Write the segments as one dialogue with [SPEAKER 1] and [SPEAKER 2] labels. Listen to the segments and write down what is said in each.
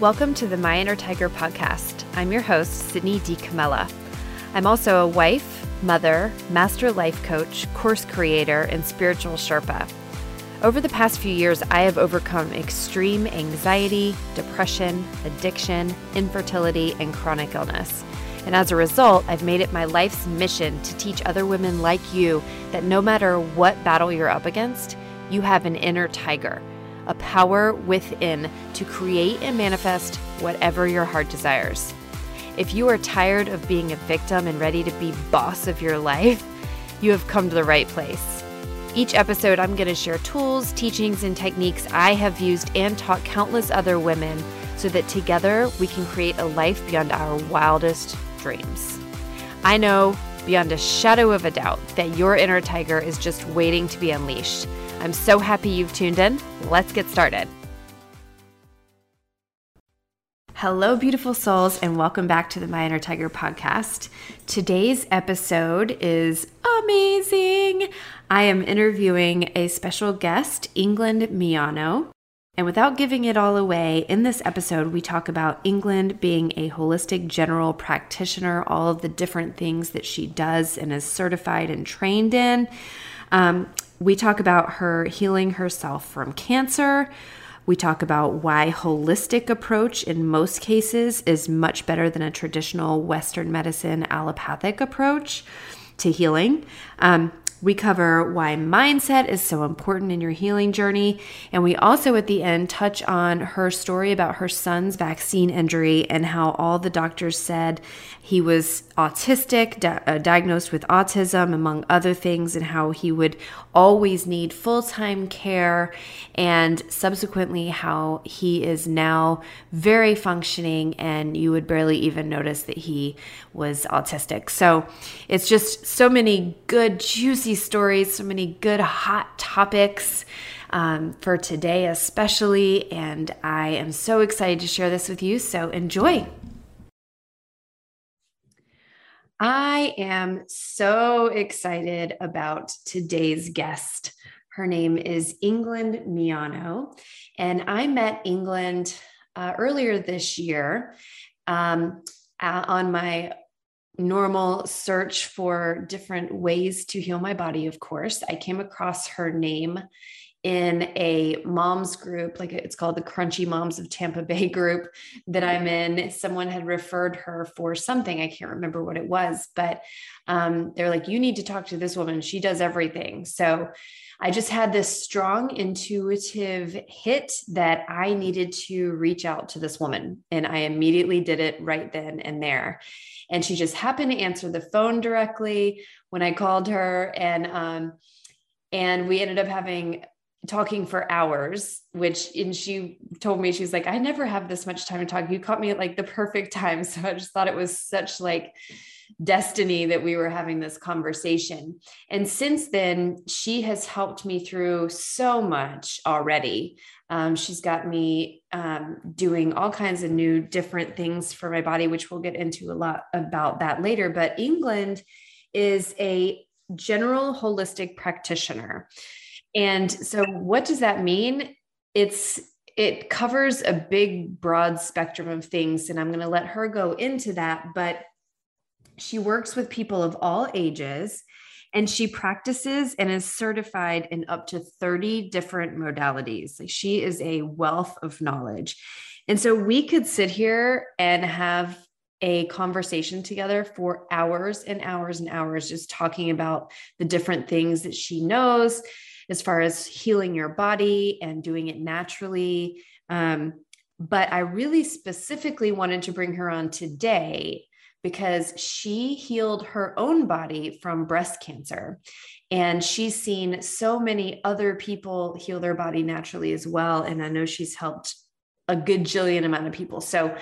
[SPEAKER 1] Welcome to the My Inner Tiger podcast. I'm your host, Sydney D. Camella. I'm also a wife, mother, master life coach, course creator, and spiritual Sherpa. Over the past few years, I have overcome extreme anxiety, depression, addiction, infertility, and chronic illness. And as a result, I've made it my life's mission to teach other women like you that no matter what battle you're up against, you have an inner tiger, a power within to create and manifest whatever your heart desires. If you are tired of being a victim and ready to be boss of your life, you have come to the right place. Each episode, I'm going to share tools, teachings, and techniques I have used and taught countless other women so that together we can create a life beyond our wildest dreams. I know beyond a shadow of a doubt that your inner tiger is just waiting to be unleashed. I'm so happy you've tuned in. Let's get started. Hello, beautiful souls, and welcome back to the My Inner Tiger podcast. Today's episode is amazing. I am interviewing a special guest, England Miano. And without giving it all away, in this episode, we talk about England being a holistic general practitioner, all of the different things that she does and is certified and trained in. Um, we talk about her healing herself from cancer. We talk about why holistic approach in most cases is much better than a traditional Western medicine allopathic approach to healing. Um, we cover why mindset is so important in your healing journey. And we also, at the end, touch on her story about her son's vaccine injury and how all the doctors said he was autistic, di- uh, diagnosed with autism, among other things, and how he would always need full time care. And subsequently, how he is now very functioning, and you would barely even notice that he was autistic. So it's just so many good, juicy stories, so many good, hot topics. Um, for today, especially, and I am so excited to share this with you. So enjoy. I am so excited about today's guest. Her name is England Miano, and I met England uh, earlier this year um, on my normal search for different ways to heal my body. Of course, I came across her name in a moms group, like it's called the Crunchy Moms of Tampa Bay group that I'm in. Someone had referred her for something. I can't remember what it was, but um, they're like, you need to talk to this woman. She does everything. So I just had this strong intuitive hit that I needed to reach out to this woman. And I immediately did it right then and there. And she just happened to answer the phone directly when I called her. And, um, and we ended up having talking for hours which and she told me she's like i never have this much time to talk. You caught me at like the perfect time. So i just thought it was such like destiny that we were having this conversation. And since then she has helped me through so much already. Um, she's got me um, doing all kinds of new different things for my body which we'll get into a lot about that later. But england is a general holistic practitioner and so, what does that mean? It's it covers a big, broad spectrum of things, and I'm going to let her go into that. But she works with people of all ages, and she practices and is certified in up to 30 different modalities. Like she is a wealth of knowledge. And so we could sit here and have a conversation together for hours and hours and hours, just talking about the different things that she knows, as far as healing your body and doing it naturally. Um, but I really specifically wanted to bring her on today because she healed her own body from breast cancer. And she's seen so many other people heal their body naturally as well. And I know she's helped a good jillion amount of people. So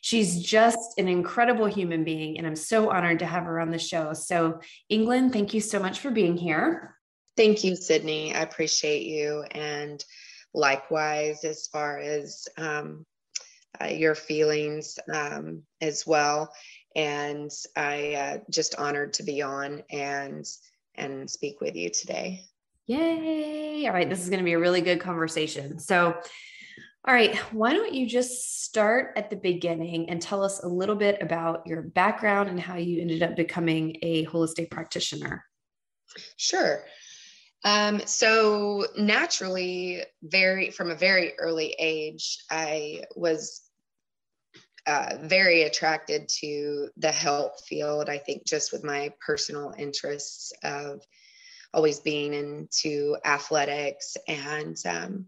[SPEAKER 1] she's just an incredible human being. And I'm so honored to have her on the show. So, England, thank you so much for being here.
[SPEAKER 2] Thank you, Sydney. I appreciate you. And likewise, as far as um, uh, your feelings um, as well. And I uh, just honored to be on and and speak with you today.
[SPEAKER 1] Yay! All right, this is going to be a really good conversation. So, All right, why don't you just start at the beginning and tell us a little bit about your background and how you ended up becoming a holistic practitioner?
[SPEAKER 2] Sure. Um, so naturally, very from a very early age, I was uh, very attracted to the health field. I think just with my personal interests of always being into athletics and um,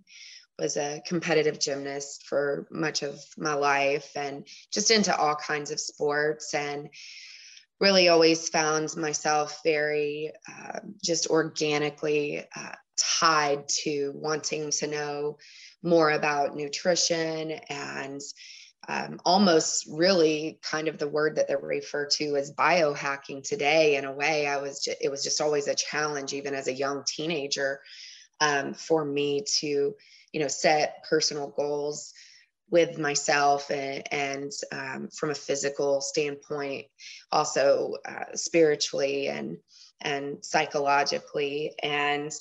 [SPEAKER 2] was a competitive gymnast for much of my life and just into all kinds of sports and really always found myself very uh, just organically uh, tied to wanting to know more about nutrition and um, almost really kind of the word that they refer to as biohacking today in a way. I was it was just always a challenge even as a young teenager um, for me to you know set personal goals with myself and, and um, from a physical standpoint, also uh, spiritually and and psychologically. And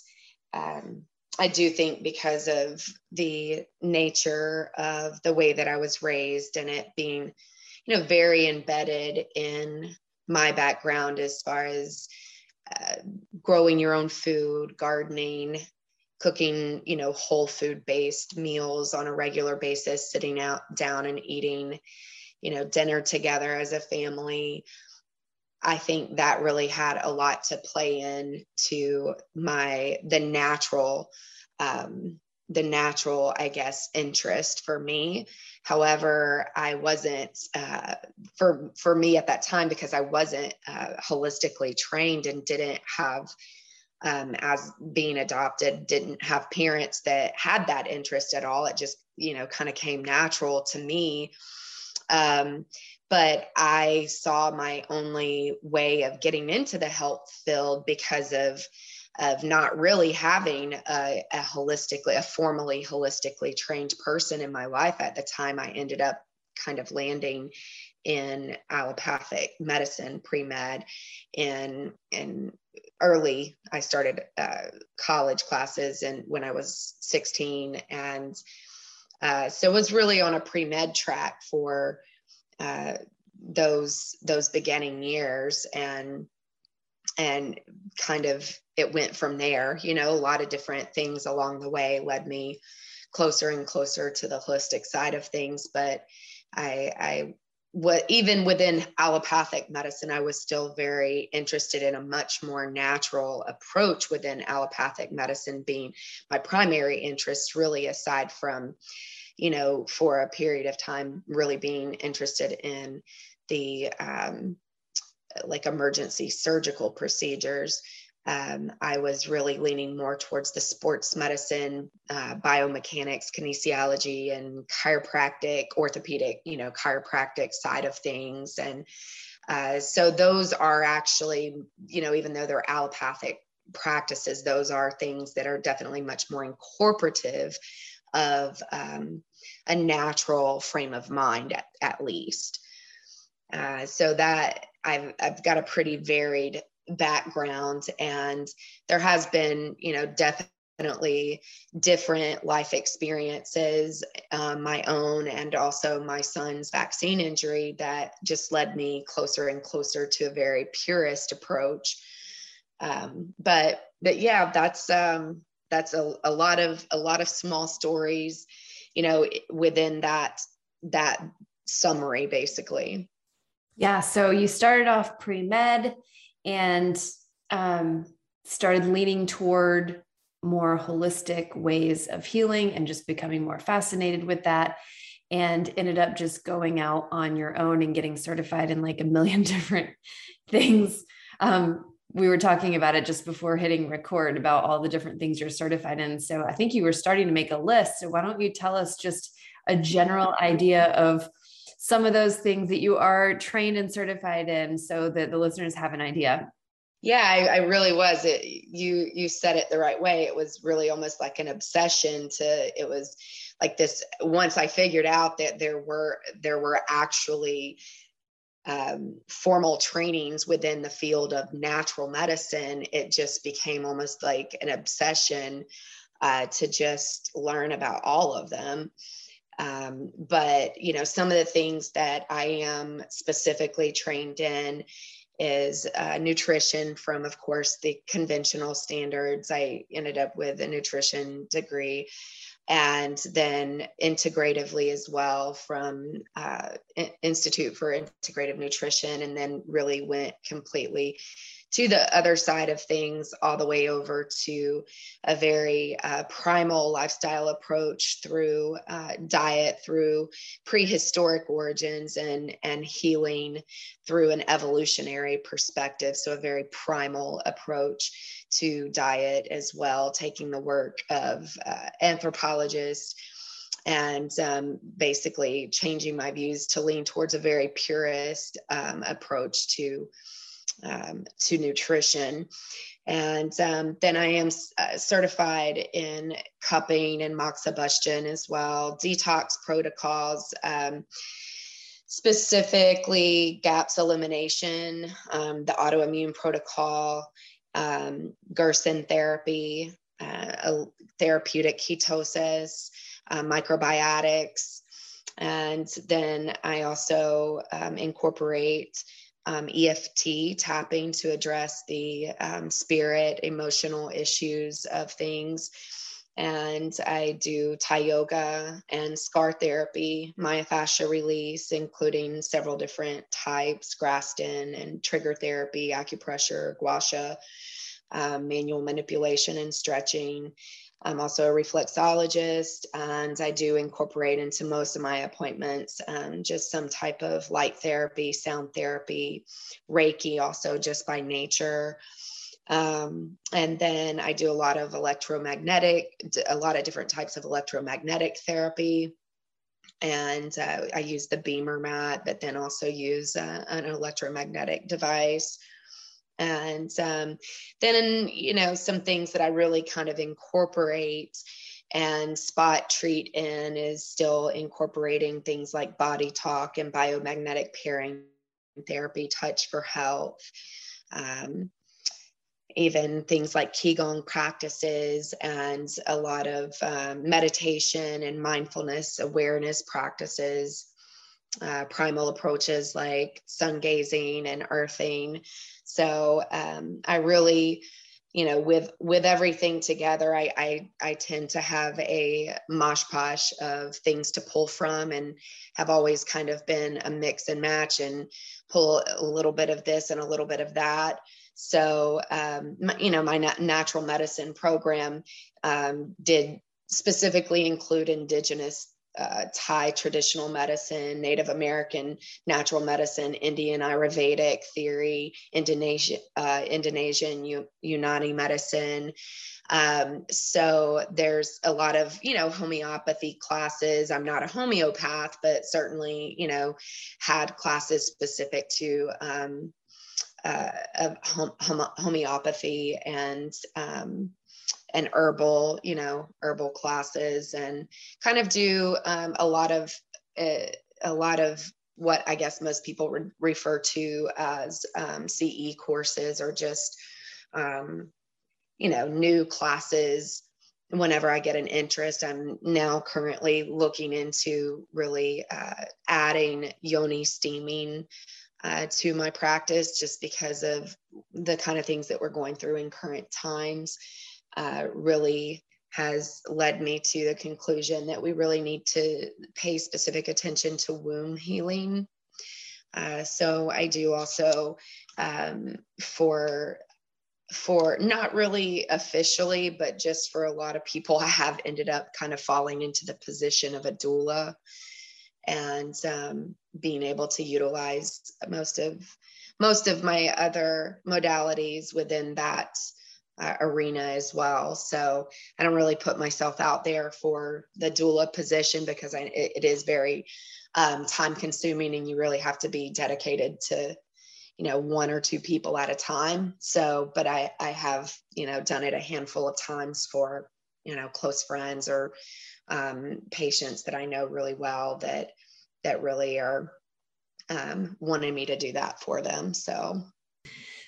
[SPEAKER 2] um, I do think because of the nature of the way that I was raised and it being, you know, very embedded in my background as far as uh, growing your own food, gardening, cooking you know whole food based meals on a regular basis sitting out down and eating you know dinner together as a family. I think that really had a lot to play in to my the natural um, the natural i guess interest for me. However i wasn't uh, for for me at that time because i wasn't uh, holistically trained and didn't have um, as being adopted didn't have parents that had that interest at all. It just you know kind of came natural to me. Um, but i saw my only way of getting into the health field because of of not really having a, a holistically a formally holistically trained person in my life at the time i ended up kind of landing in allopathic medicine pre-med and and early i started uh, college classes and when i was 16 and uh, so it was really on a pre-med track for uh, those those beginning years and and kind of it went from there you know a lot of different things along the way led me closer and closer to the holistic side of things but i i what even within allopathic medicine, I was still very interested in a much more natural approach within allopathic medicine being my primary interest, really aside from, you know, for a period of time, really being interested in the um, like emergency surgical procedures um, I was really leaning more towards the sports medicine, uh, biomechanics, kinesiology, and chiropractic, orthopedic, you know, chiropractic side of things. And uh, so those are actually, you know, even though they're allopathic practices, those are things that are definitely much more incorporative of um, a natural frame of mind, at, at least. Uh, so that I've, I've got a pretty varied background and there has been you know definitely different life experiences um, my own and also my son's vaccine injury that just led me closer and closer to a very purist approach. Um, but but yeah that's um, that's a, a lot of a lot of small stories you know within that that summary basically.
[SPEAKER 1] Yeah so you started off pre-med and um, started leaning toward more holistic ways of healing and just becoming more fascinated with that and ended up just going out on your own and getting certified in like a million different things. Um, we were talking about it just before hitting record about all the different things you're certified in. So i think you were starting to make a list. So why don't you tell us just a general idea of some of those things that you are trained and certified in so that the listeners have an idea.
[SPEAKER 2] Yeah I, I, really was. It you you said it the right way. It was really almost like an obsession to it was like this once i figured out that there were there were actually um, formal trainings within the field of natural medicine it just became almost like an obsession uh, to just learn about all of them. Um, but you know, some of the things that I am specifically trained in is uh, nutrition from, of course, the conventional standards. I ended up with a nutrition degree and then integratively as well from uh, Institute for Integrative Nutrition, and then really went completely to the other side of things, all the way over to a very uh, primal lifestyle approach through uh, diet, through prehistoric origins, and, and healing through an evolutionary perspective. So, a very primal approach to diet as well, taking the work of uh, anthropologists and um, basically changing my views to lean towards a very purist um, approach to um, to nutrition. And um, then I am uh, certified in cupping and moxibustion as well, detox protocols, um, specifically GAPS elimination, um, the autoimmune protocol, um, Gerson therapy, uh, therapeutic ketosis, uh, microbiotics. And then I also um, incorporate um, EFT tapping to address the um, spirit, emotional issues of things. And I do Thai yoga and scar therapy, myofascia release, including several different types, Graston and trigger therapy, acupressure, gua sha, um, manual manipulation and stretching. I'm also a reflexologist, and I do incorporate into most of my appointments um, just some type of light therapy, sound therapy, Reiki, also just by nature. Um, and then I do a lot of electromagnetic, a lot of different types of electromagnetic therapy. And uh, I use the BEMER mat, but then also use uh, an electromagnetic device and um, then you know some things that i really kind of incorporate and spot treat in is still incorporating things like body talk and biomagnetic pairing therapy touch for health um, even things like qigong practices and a lot of um, meditation and mindfulness awareness practices uh, primal approaches like sun gazing and earthing so um, I really, you know, with with everything together, I I, I tend to have a mosh posh of things to pull from, and have always kind of been a mix and match and pull a little bit of this and a little bit of that. So, um, my, you know, my natural medicine program um, did specifically include indigenous uh, Thai traditional medicine, Native American natural medicine, Indian Ayurvedic theory, Indonesian, uh, Indonesian U- Unani medicine. Um, so there's a lot of, you know, homeopathy classes. I'm not a homeopath, but certainly, you know, had classes specific to um, uh, of hom- hom- homeopathy and um, and herbal, you know, herbal classes and kind of do um, a lot of uh, a lot of what I guess most people re- refer to as um, CE courses or just um, you know new classes. Whenever I get an interest, I'm now currently looking into really uh, adding yoni steaming uh, to my practice just because of the kind of things that we're going through in current times uh, really has led me to the conclusion that we really need to pay specific attention to womb healing. Uh, so I do also um, for for not really officially, but just for a lot of people, I have ended up kind of falling into the position of a doula and um, being able to utilize most of most of my other modalities within that uh, arena as well. So I don't really put myself out there for the doula position because I, it, it is very um, time consuming and you really have to be dedicated to, you know, one or two people at a time. So, but I, I have, you know, done it a handful of times for, you know, close friends or um, patients that I know really well that, that really are um, wanting me to do that for them. So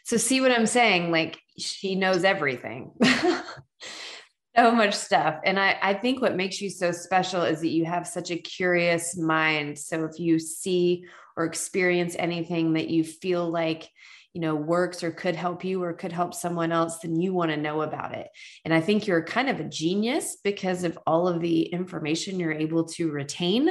[SPEAKER 1] so see what I'm saying? Like she knows everything. so much stuff. And I, I think what makes you so special is that you have such a curious mind. So if you see or experience anything that you feel like, you know, works or could help you or could help someone else, then you want to know about it. And I think you're kind of a genius because of all of the information you're able to retain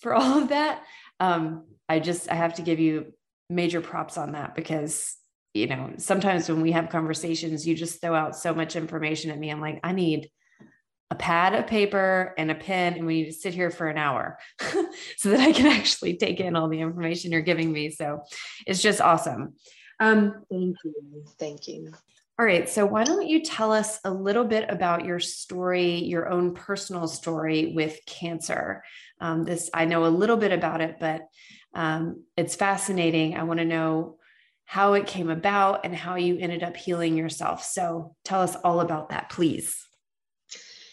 [SPEAKER 1] for all of that. Um, I just, I have to give you major props on that because you know, sometimes when we have conversations, you just throw out so much information at me. I'm like, I need a pad of paper and a pen, and we need to sit here for an hour so that I can actually take in all the information you're giving me. So it's just awesome.
[SPEAKER 2] Um, Thank you. Thank you.
[SPEAKER 1] All right. So, why don't you tell us a little bit about your story, your own personal story with cancer? Um, this, I know a little bit about it, but um, it's fascinating. I want to know how it came about and how you ended up healing yourself. So tell us all about that, please.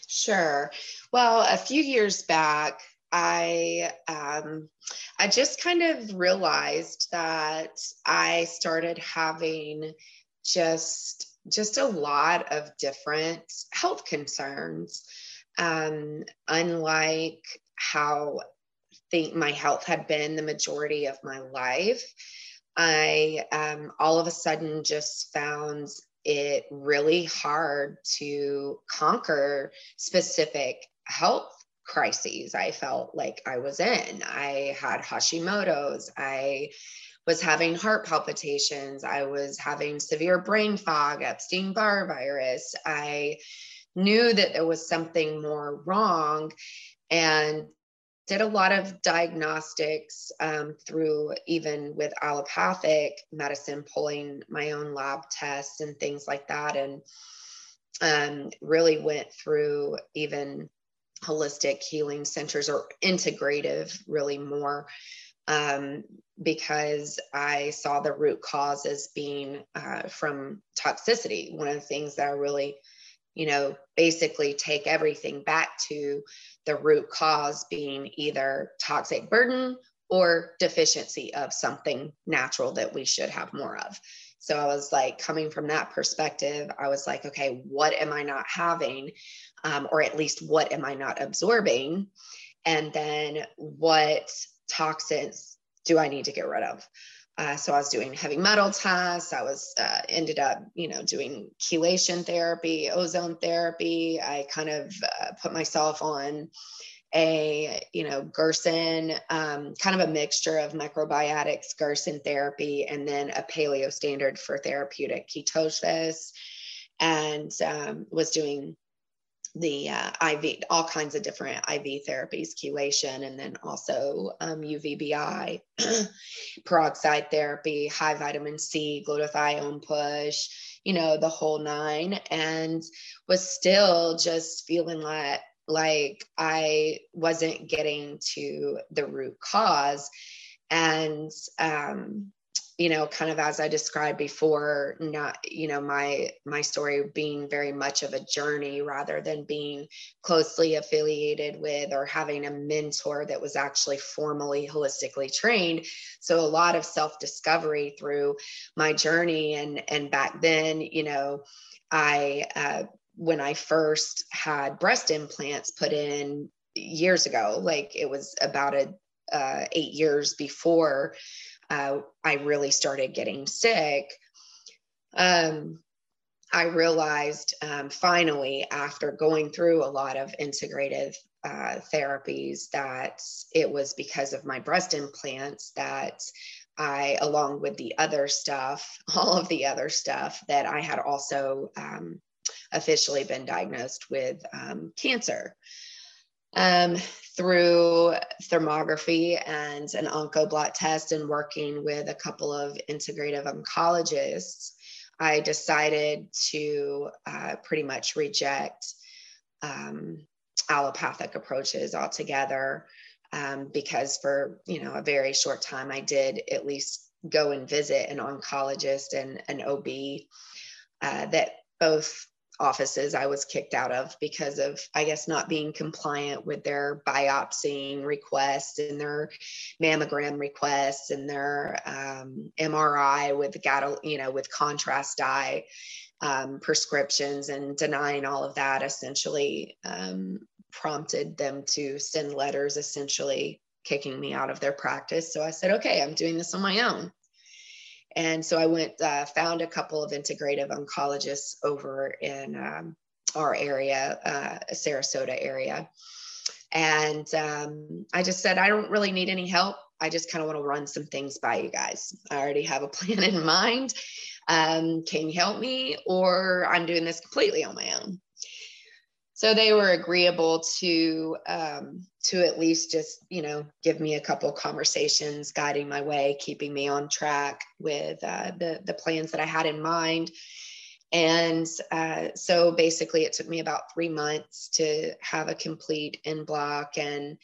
[SPEAKER 2] Sure. Well, a few years back, I um, I just kind of realized that I started having just just a lot of different health concerns. Um, unlike how think my health had been the majority of my life, I um, all of a sudden just found it really hard to conquer specific health crises I felt like I was in. I had Hashimoto's. I was having heart palpitations. I was having severe brain fog, Epstein Barr virus. I knew that there was something more wrong. And did a lot of diagnostics um, through even with allopathic medicine, pulling my own lab tests and things like that, and um, really went through even holistic healing centers or integrative, really more. Um, because I saw the root cause as being uh, from toxicity. One of the things that I really you know, basically take everything back to the root cause being either toxic burden or deficiency of something natural that we should have more of. So I was like, coming from that perspective, I was like, okay, what am I not having? Um, or at least what am I not absorbing? And then what toxins do I need to get rid of? Uh, so I was doing heavy metal tests. I was uh, ended up, you know, doing chelation therapy, ozone therapy. I kind of uh, put myself on a, you know, Gerson, um, kind of a mixture of microbiotics, Gerson therapy, and then a paleo standard for therapeutic ketosis, and um, was doing the uh, IV, all kinds of different IV therapies, chelation, and then also um, UVBI, peroxide therapy, high vitamin C, glutathione push, you know, the whole nine, and was still just feeling like like I wasn't getting to the root cause. And um, you know kind of as i described before not you know my my story being very much of a journey rather than being closely affiliated with or having a mentor that was actually formally holistically trained. So a lot of self discovery through my journey and and back then you know i uh, when i first had breast implants put in years ago like it was about a uh, eight years before uh, I really started getting sick, um, I realized um, finally, after going through a lot of integrative uh, therapies, that it was because of my breast implants that I, along with the other stuff, all of the other stuff, that I had also um, officially been diagnosed with um, cancer. Um, through thermography and an oncoblot test and working with a couple of integrative oncologists, I decided to uh, pretty much reject um, allopathic approaches altogether um, because for you know a very short time I did at least go and visit an oncologist and an OB uh, that both offices I was kicked out of because of, I guess, not being compliant with their biopsying requests and their mammogram requests and their um, MRI with you know, with contrast dye. um, prescriptions and denying all of that essentially um, prompted them to send letters essentially kicking me out of their practice. So I said, okay, I'm doing this on my own. And so I went, uh, found a couple of integrative oncologists over in um, our area, uh, Sarasota area. And um, I just said, I don't really need any help. I just kind of want to run some things by you guys. I already have a plan in mind. Um, can you help me? Or I'm doing this completely on my own. So they were agreeable to um, to at least just you know give me a couple conversations, guiding my way, keeping me on track with uh, the the plans that I had in mind. And uh, so basically, it took me about three months to have a complete en bloc and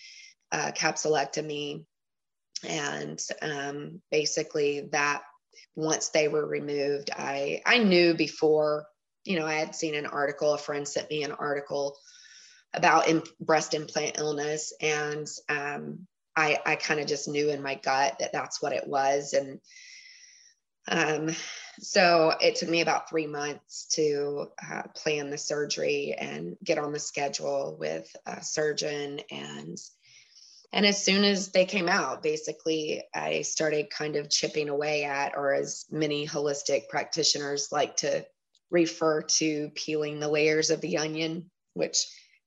[SPEAKER 2] uh, capsulectomy. And um, basically, that once they were removed, I I knew before. You know, I had seen an article. A friend sent me an article about in, breast implant illness, and um, I I kind of just knew in my gut that that's what it was, and um, so it took me about three months to uh, plan the surgery and get on the schedule with a surgeon and and as soon as they came out basically i started kind of chipping away at or as many holistic practitioners like to refer to peeling the layers of the onion which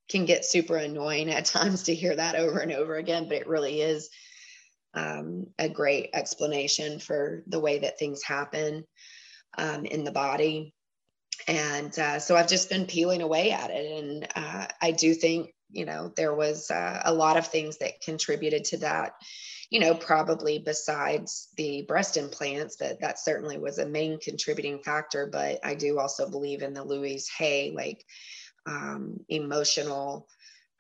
[SPEAKER 2] can get super annoying at times to hear that over and over again but it really is um, a great explanation for the way that things happen um, in the body. And uh, so I've just been peeling away at it. And uh, I do think, you know, there was uh, a lot of things that contributed to that, you know, probably besides the breast implants, that that certainly was a main contributing factor. But I do also believe in the Louise Hay, like um, emotional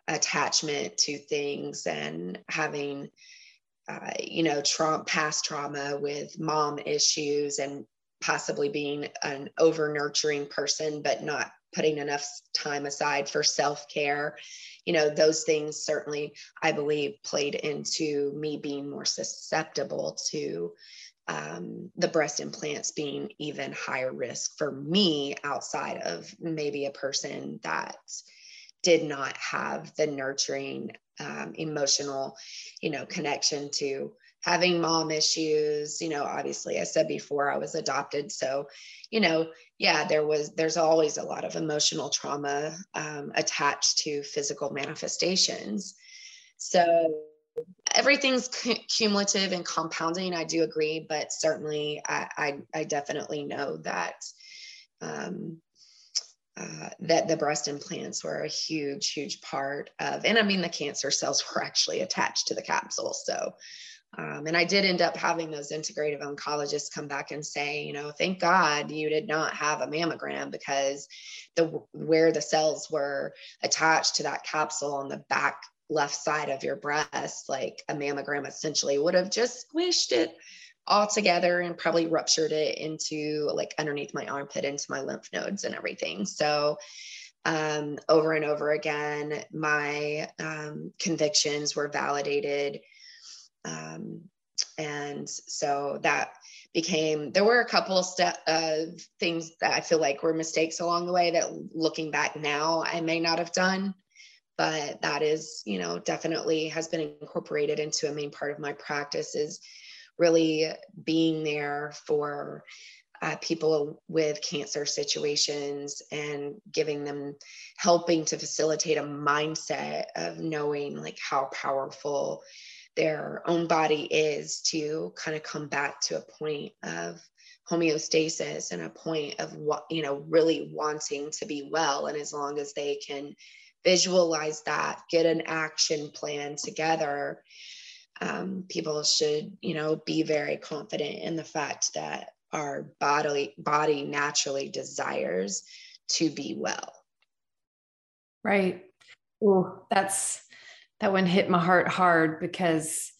[SPEAKER 2] attachment to things and having uh, you know, trauma, past trauma with mom issues and possibly being an over nurturing person, but not putting enough time aside for self care. You know, those things certainly, I believe, played into me being more susceptible to um, the breast implants being even higher risk for me outside of maybe a person that did not have the nurturing um, emotional you know connection to having mom issues you know obviously i said before i was adopted so you know yeah there was there's always a lot of emotional trauma um, attached to physical manifestations so everything's cumulative and compounding i do agree but certainly i i, I definitely know that um, uh, that the breast implants were a huge, huge part of, and I mean, the cancer cells were actually attached to the capsule. So, um, and I did end up having those integrative oncologists come back and say, you know, thank God you did not have a mammogram because the where the cells were attached to that capsule on the back left side of your breast, like a mammogram essentially would have just squished it all together and probably ruptured it into like underneath my armpit into my lymph nodes and everything. So um, over and over again, my um, convictions were validated. Um, and so that became there were a couple of step uh, things that I feel like were mistakes along the way that looking back now I may not have done but that is you know definitely has been incorporated into a main part of my practice is really being there for uh, people with cancer situations and giving them helping to facilitate a mindset of knowing like how powerful their own body is to kind of come back to a point of homeostasis and a point of what you know really wanting to be well and as long as they can visualize that get an action plan together um, people should, you know, be very confident in the fact that our body body naturally desires to be well.
[SPEAKER 1] Right. Oh, that's that one hit my heart hard because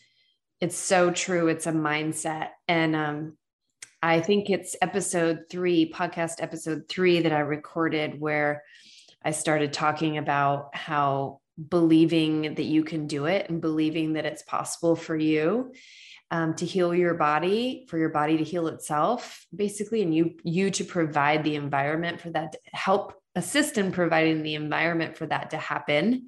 [SPEAKER 1] it's so true. It's a mindset. And um, I think it's episode three, podcast episode three that I recorded where I started talking about how believing that you can do it and believing that it's possible for you um, to heal your body, for your body to heal itself, basically, and you you to provide the environment for that, help assist in providing the environment for that to happen,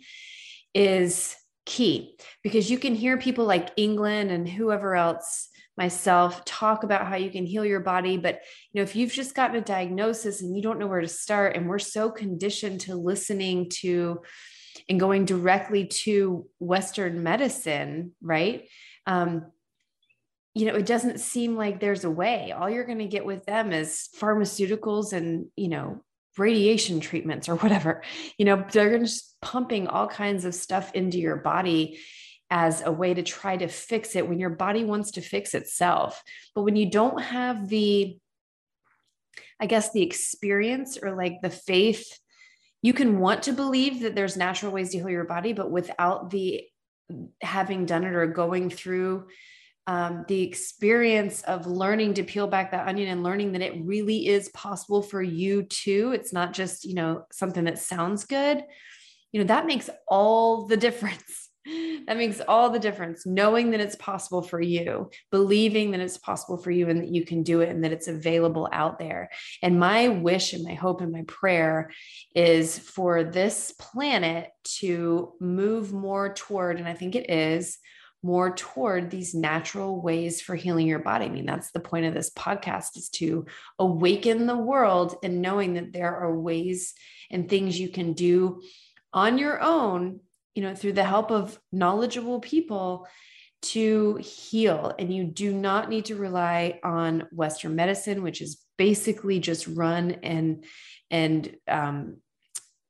[SPEAKER 1] is key because you can hear people like England and whoever else myself talk about how you can heal your body but you know if you've just gotten a diagnosis and you don't know where to start and we're so conditioned to listening to and going directly to western medicine right um, you know, it doesn't seem like there's a way. All you're going to get with them is pharmaceuticals and, you know, radiation treatments or whatever. You know, they're just pumping all kinds of stuff into your body as a way to try to fix it when your body wants to fix itself. But when you don't have the, I guess, the experience or like the faith, you can want to believe that there's natural ways to heal your body, but without the having done it or going through um, the experience of learning to peel back that onion and learning that it really is possible for you too. It's not just, you know, something that sounds good. You know, that makes all the difference. that makes all the difference. Knowing that it's possible for you, believing that it's possible for you and that you can do it and that it's available out there. And my wish and my hope and my prayer is for this planet to move more toward, and I think it is more toward these natural ways for healing your body. I mean, that's the point of this podcast is to awaken the world and knowing that there are ways and things you can do on your own, you know, through the help of knowledgeable people to heal. And you do not need to rely on Western medicine, which is basically just run and, and, um,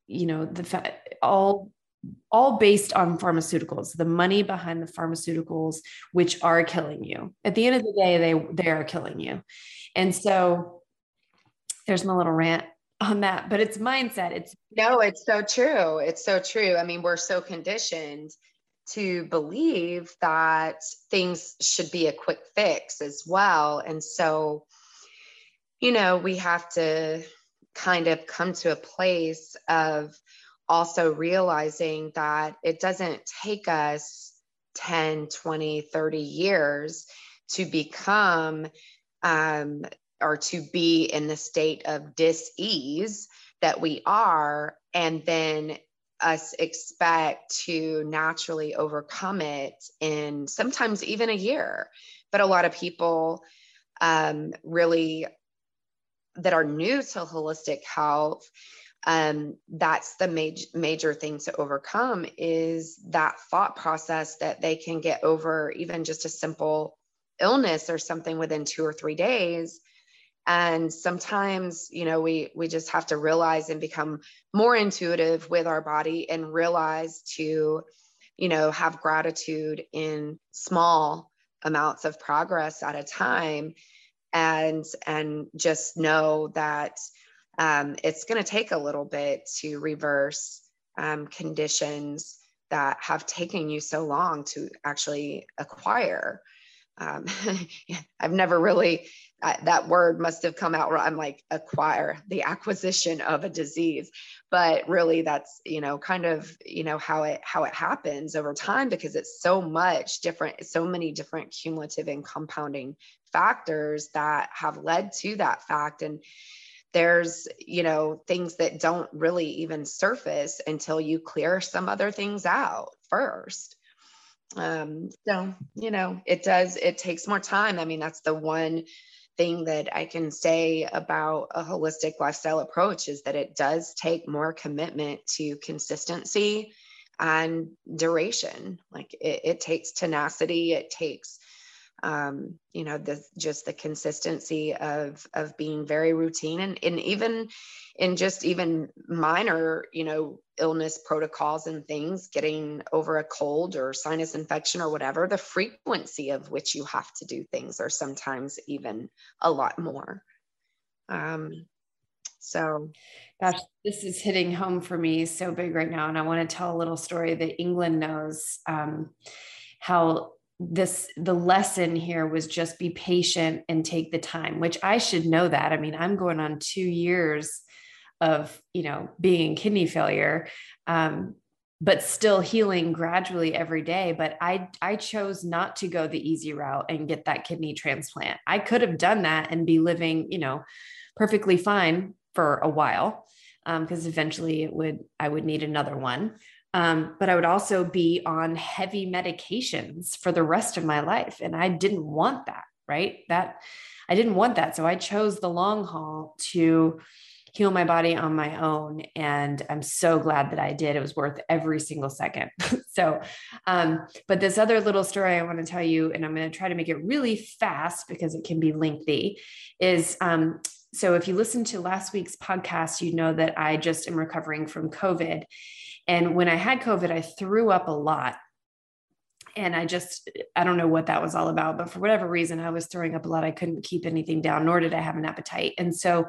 [SPEAKER 1] you know, the fa- all all based on pharmaceuticals the money behind the pharmaceuticals which are killing you. At the end of the day they they are killing you. And so there's my little rant on that but it's mindset. It's
[SPEAKER 2] no it's so true. It's so true. I mean we're so conditioned to believe that things should be a quick fix as well. And so you know we have to kind of come to a place of also realizing that it doesn't take us 10, 20, 30 years to become um, or to be in the state of dis-ease that we are and then us expect to naturally overcome it in sometimes even a year. But a lot of people um, really that are new to holistic health um, that's the major major thing to overcome is that thought process that they can get over even just a simple illness or something within two or three days. And sometimes you know we we just have to realize and become more intuitive with our body and realize to you know have gratitude in small amounts of progress at a time and and just know that um, it's going to take a little bit to reverse um, conditions that have taken you so long to actually acquire. Um, I've never really, that word must have come out. I'm like, acquire the acquisition of a disease. But really, that's, you know, kind of, you know, how it, how it happens over time because it's so much different, so many different cumulative and compounding factors that have led to that fact. And, there's you know things that don't really even surface until you clear some other things out first. Um so you know it does it takes more time. I mean that's the one thing that i can say about a holistic lifestyle approach is that it does take more commitment to consistency and duration. Like it, it takes tenacity it takes um, you know the just the consistency of of being very routine and, and even in just even minor you know illness protocols and things getting over a cold or sinus infection or whatever the frequency of which you have to do things are sometimes even a lot more. Um, so.
[SPEAKER 1] Gosh this is hitting home for me so big right now and i want to tell a little story that england knows um, how this the lesson here was just be patient and take the time which i should know that. I mean i'm going on two years of you know being in kidney failure um, but still healing gradually every day. But i i chose not to go the easy route and get that kidney transplant. I could have done that and be living you know perfectly fine for a while um, because um, eventually it would i would need another one um, but i would also be on heavy medications for the rest of my life and i didn't want that right that i didn't want that so i chose the long haul to heal my body on my own. And I'm so glad that I did. It was worth every single second. so, um, but this other little story I want to tell you, and I'm going to try to make it really fast because it can be lengthy, is um, so if you listen to last week's podcast, you know that I just am recovering from COVID. And when I had COVID, I threw up a lot. And I just, I don't know what that was all about, but for whatever reason, I was throwing up a lot. I couldn't keep anything down, nor did I have an appetite. And so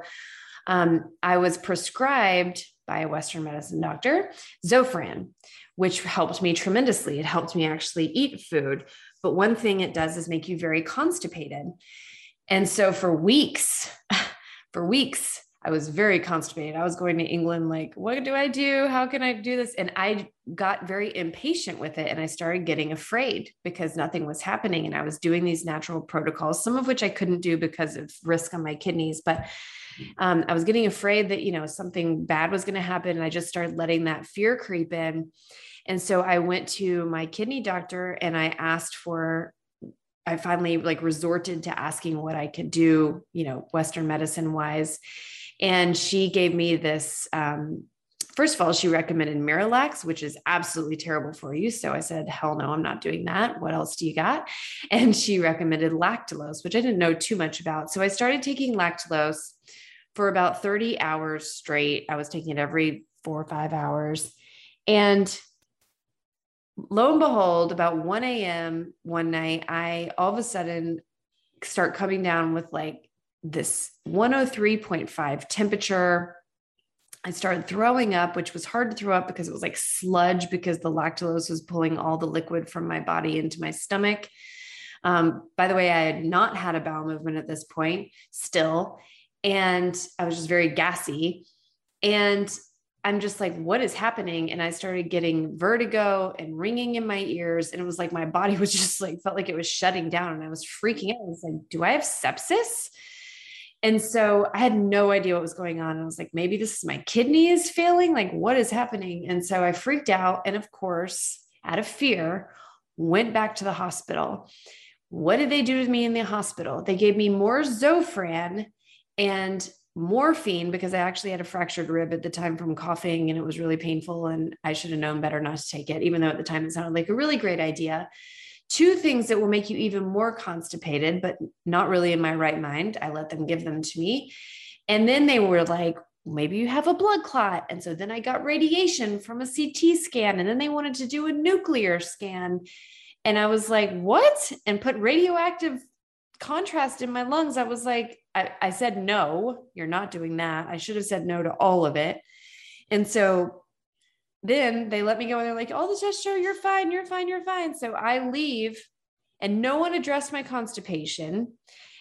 [SPEAKER 1] um, I was prescribed by a Western medicine doctor Zofran, which helped me tremendously. It helped me actually eat food. But one thing it does is make you very constipated. And so for weeks, for weeks, I was very constipated. I was going to England, like, what do I do? How can I do this? And I got very impatient with it. And I started getting afraid because nothing was happening. And I was doing these natural protocols, some of which I couldn't do because of risk on my kidneys. But um, I was getting afraid that, you know, something bad was going to happen. And I just started letting that fear creep in. And so I went to my kidney doctor and I asked for, I finally like resorted to asking what I could do, you know, Western medicine wise. And she gave me this um, first of all, she recommended Miralax, which is absolutely terrible for you. So I said, hell no, I'm not doing that. What else do you got? And she recommended lactulose, which I didn't know too much about. So I started taking lactulose for about 30 hours straight. I was taking it every four or five hours. And lo and behold, about 1 a.m. one night, I all of a sudden start coming down with like this 103.5 temperature. I started throwing up, which was hard to throw up because it was like sludge because the lactulose was pulling all the liquid from my body into my stomach. Um, by the way, I had not had a bowel movement at this point still and I was just very gassy. And I'm just like, what is happening? And I started getting vertigo and ringing in my ears. And it was like my body was just like, felt like it was shutting down. And I was freaking out. I was like, do I have sepsis? And so I had no idea what was going on. I was like, maybe this is my kidney is failing. Like, what is happening? And so I freaked out. And of course, out of fear, went back to the hospital. What did they do to me in the hospital? They gave me more Zofran and morphine because I actually had a fractured rib at the time from coughing and it was really painful. And I should have known better not to take it, even though at the time it sounded like a really great idea. Two things that will make you even more constipated, but not really in my right mind. I let them give them to me. And then they were like, maybe you have a blood clot. And so then I got radiation from a CT scan. And then they wanted to do a nuclear scan. And I was like, what? And put radioactive contrast in my lungs. I was like, I, I said, no, you're not doing that. I should have said no to all of it. And so then they let me go and they're like, all the test show you're fine, you're fine, you're fine. So I leave and no one addressed my constipation.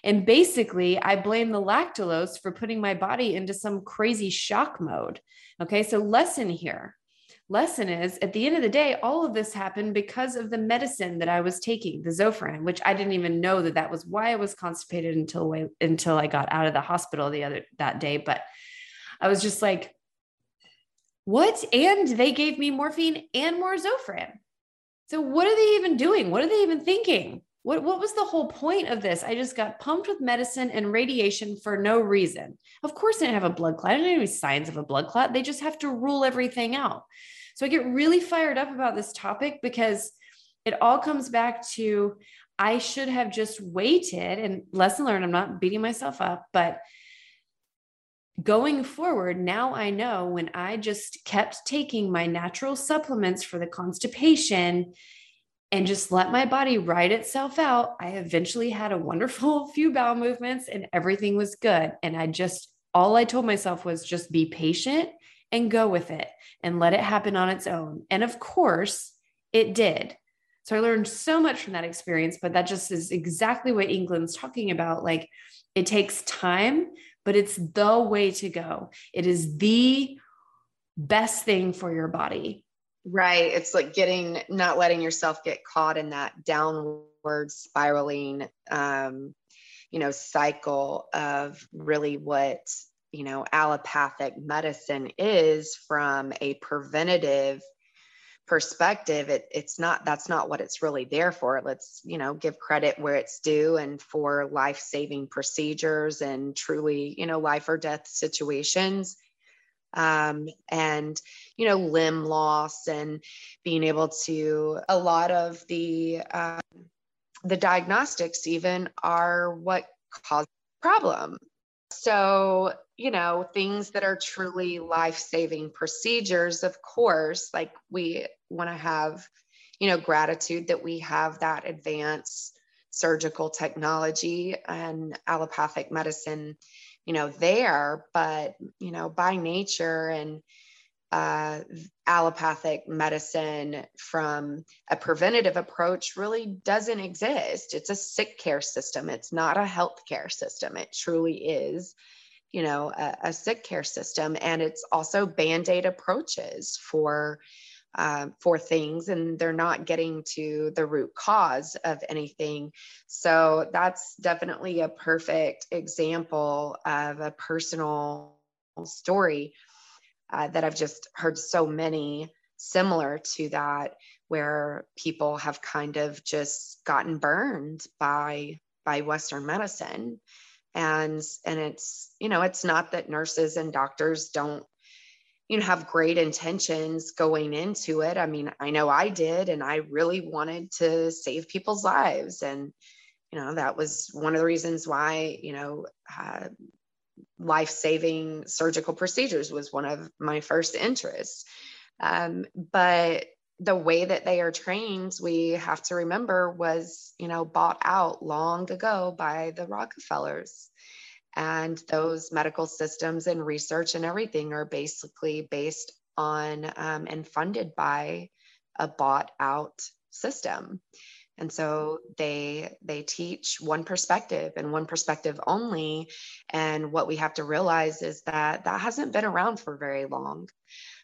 [SPEAKER 1] And basically, I blame the lactulose for putting my body into some crazy shock mode. Okay, so lesson here lesson is at the end of the day, all of this happened because of the medicine that I was taking, the Zofran, which I didn't even know that that was why I was constipated until until I got out of the hospital the other that day. But I was just like, what? And they gave me morphine and more Zofran. So what are they even doing? What are they even thinking? What, what was the whole point of this? I just got pumped with medicine and radiation for no reason. Of course, I didn't have a blood clot. I didn't have any signs of a blood clot. They just have to rule everything out. So I get really fired up about this topic because it all comes back to I should have just waited and lesson learned. I'm not beating myself up, but going forward, now I know when I just kept taking my natural supplements for the constipation and just let my body ride itself out, I eventually had a wonderful few bowel movements and everything was good. And I just, all I told myself was just be patient and go with it and let it happen on its own. And of course, it did. So I learned so much from that experience, but that just is exactly what England's talking about. Like it takes time, but it's the way to go. It is the best thing for your body.
[SPEAKER 2] Right. It's like getting, not letting yourself get caught in that downward spiraling, um, you know, cycle of really what, you know, allopathic medicine is from a preventative perspective it, it's not that's not what it's really there for. Let's you know give credit where it's due and for life-saving procedures and truly you know life or death situations. Um, and you know limb loss and being able to a lot of the um, the diagnostics even are what cause problem. So you know things that are truly life-saving procedures of course like we want to have you know gratitude that we have that advanced surgical technology and allopathic medicine you know there but you know by nature and uh, allopathic medicine from a preventative approach really doesn't exist. It's a sick care system. It's not a health care system. It truly is, you know, a, a sick care system. And it's also band aid approaches for. Uh, for things and they're not getting to the root cause of anything. So that's definitely a perfect example of a personal story uh, that I've just heard so many similar to that where people have kind of just gotten burned by by western medicine and and it's you know it's not that nurses and doctors don't you know have great intentions going into it. I mean i know i did and i really wanted to save people's lives. And you know that was one of the reasons why you know uh, life-saving surgical procedures was one of my first interests. Um, but the way that they are trained we have to remember was you know bought out long ago by the rockefellers and those medical systems and research and everything are basically based on um, and funded by a bought out system. And so they they teach one perspective and one perspective only. And what we have to realize is that that hasn't been around for very long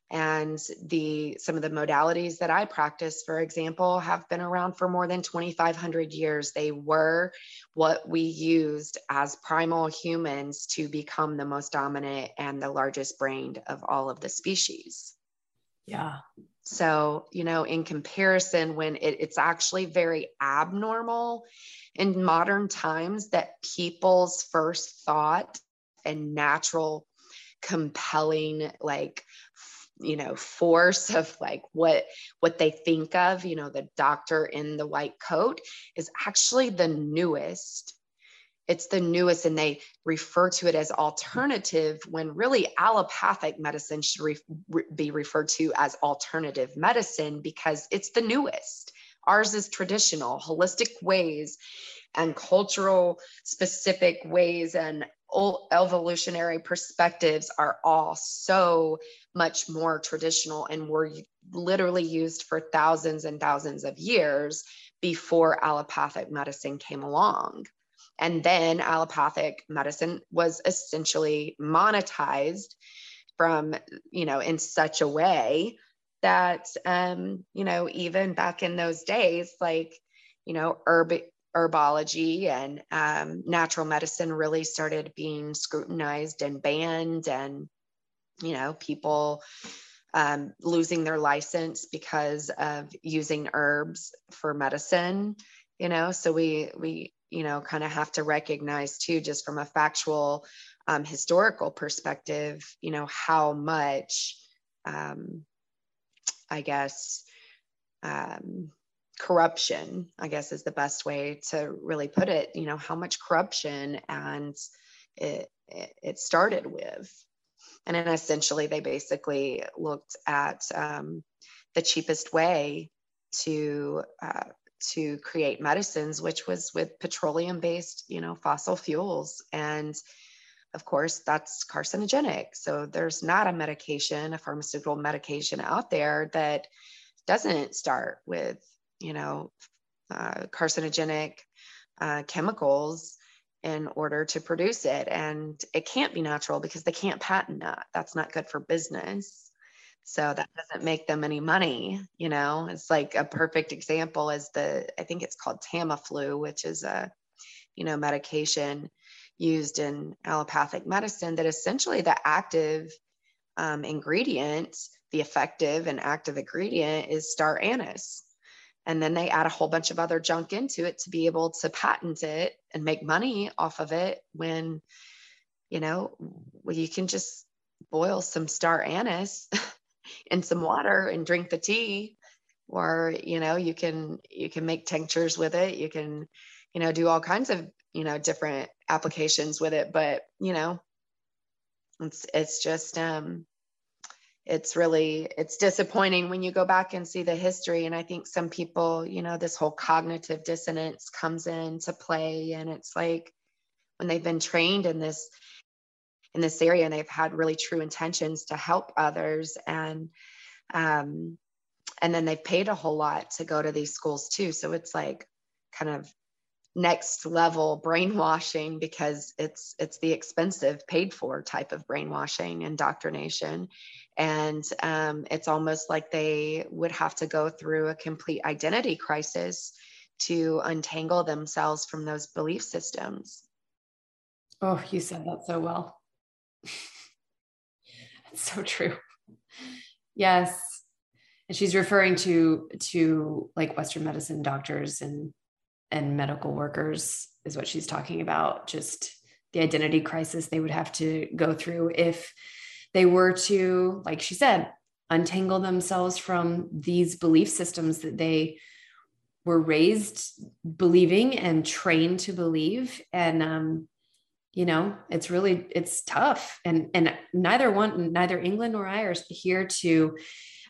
[SPEAKER 2] and the some of the modalities that i practice for example have been around for more than 2500 years. They were what we used as primal humans to become the most dominant and the largest brained of all of the species.
[SPEAKER 1] Yeah.
[SPEAKER 2] So, you know, in comparison, when it, it's actually very abnormal in modern times that people's first thought and natural, compelling, like, you know force of like what what they think of you know the doctor in the white coat is actually the newest. It's the newest and they refer to it as alternative when really allopathic medicine should re- re- be referred to as alternative medicine because it's the newest. Ours is traditional holistic ways and cultural specific ways and evolutionary perspectives are all so much more traditional and were literally used for thousands and thousands of years before allopathic medicine came along. And then allopathic medicine was essentially monetized from, you know, in such a way that, um, you know, even back in those days, like, you know, herb, herbology and um, natural medicine really started being scrutinized and banned and, you know, people um, losing their license because of using herbs for medicine you know? So we we you know kind of have to recognize too just from a factual um, historical perspective you know how much um, i guess um, corruption i guess is the best way to really put it you know how much corruption and it it started with and then essentially they basically looked at um, the cheapest way to uh, to create medicines, which was with petroleum based, you know, fossil fuels. And of course, that's carcinogenic. So there's not a medication, a pharmaceutical medication out there that doesn't start with, you know, uh, carcinogenic uh, chemicals in order to produce it. And it can't be natural because they can't patent that. That's not good for business. so that doesn't make them any money you know it's like a perfect example is the i think it's called tamiflu which is a you know medication used in allopathic medicine that essentially the active um, ingredient the effective and active ingredient is star anise and then they add a whole bunch of other junk into it to be able to patent it and make money off of it when you know well, you can just boil some star anise in some water and drink the tea. Or you know you can you can make tinctures with it. You can you know do all kinds of you know different applications with it. But you know it's it's just um it's really it's disappointing when you go back and see the history and i think some people you know this whole cognitive dissonance comes into play and it's like when they've been trained in this in this area and they've had really true intentions to help others and um, and then they've paid a whole lot to go to these schools too so it's like kind of next level brainwashing because it's it's the expensive paid for type of brainwashing indoctrination and um, it's almost like they would have to go through a complete identity crisis to untangle themselves from those belief systems
[SPEAKER 1] oh you said that so well it's so true. Yes. And she's referring to to like Western medicine doctors and and medical workers is what she's talking about. Just the identity crisis they would have to go through if they were to, like she said, untangle themselves from these belief systems that they were raised believing and trained to believe. And um, you know it's really it's tough and and neither one neither england nor i are here to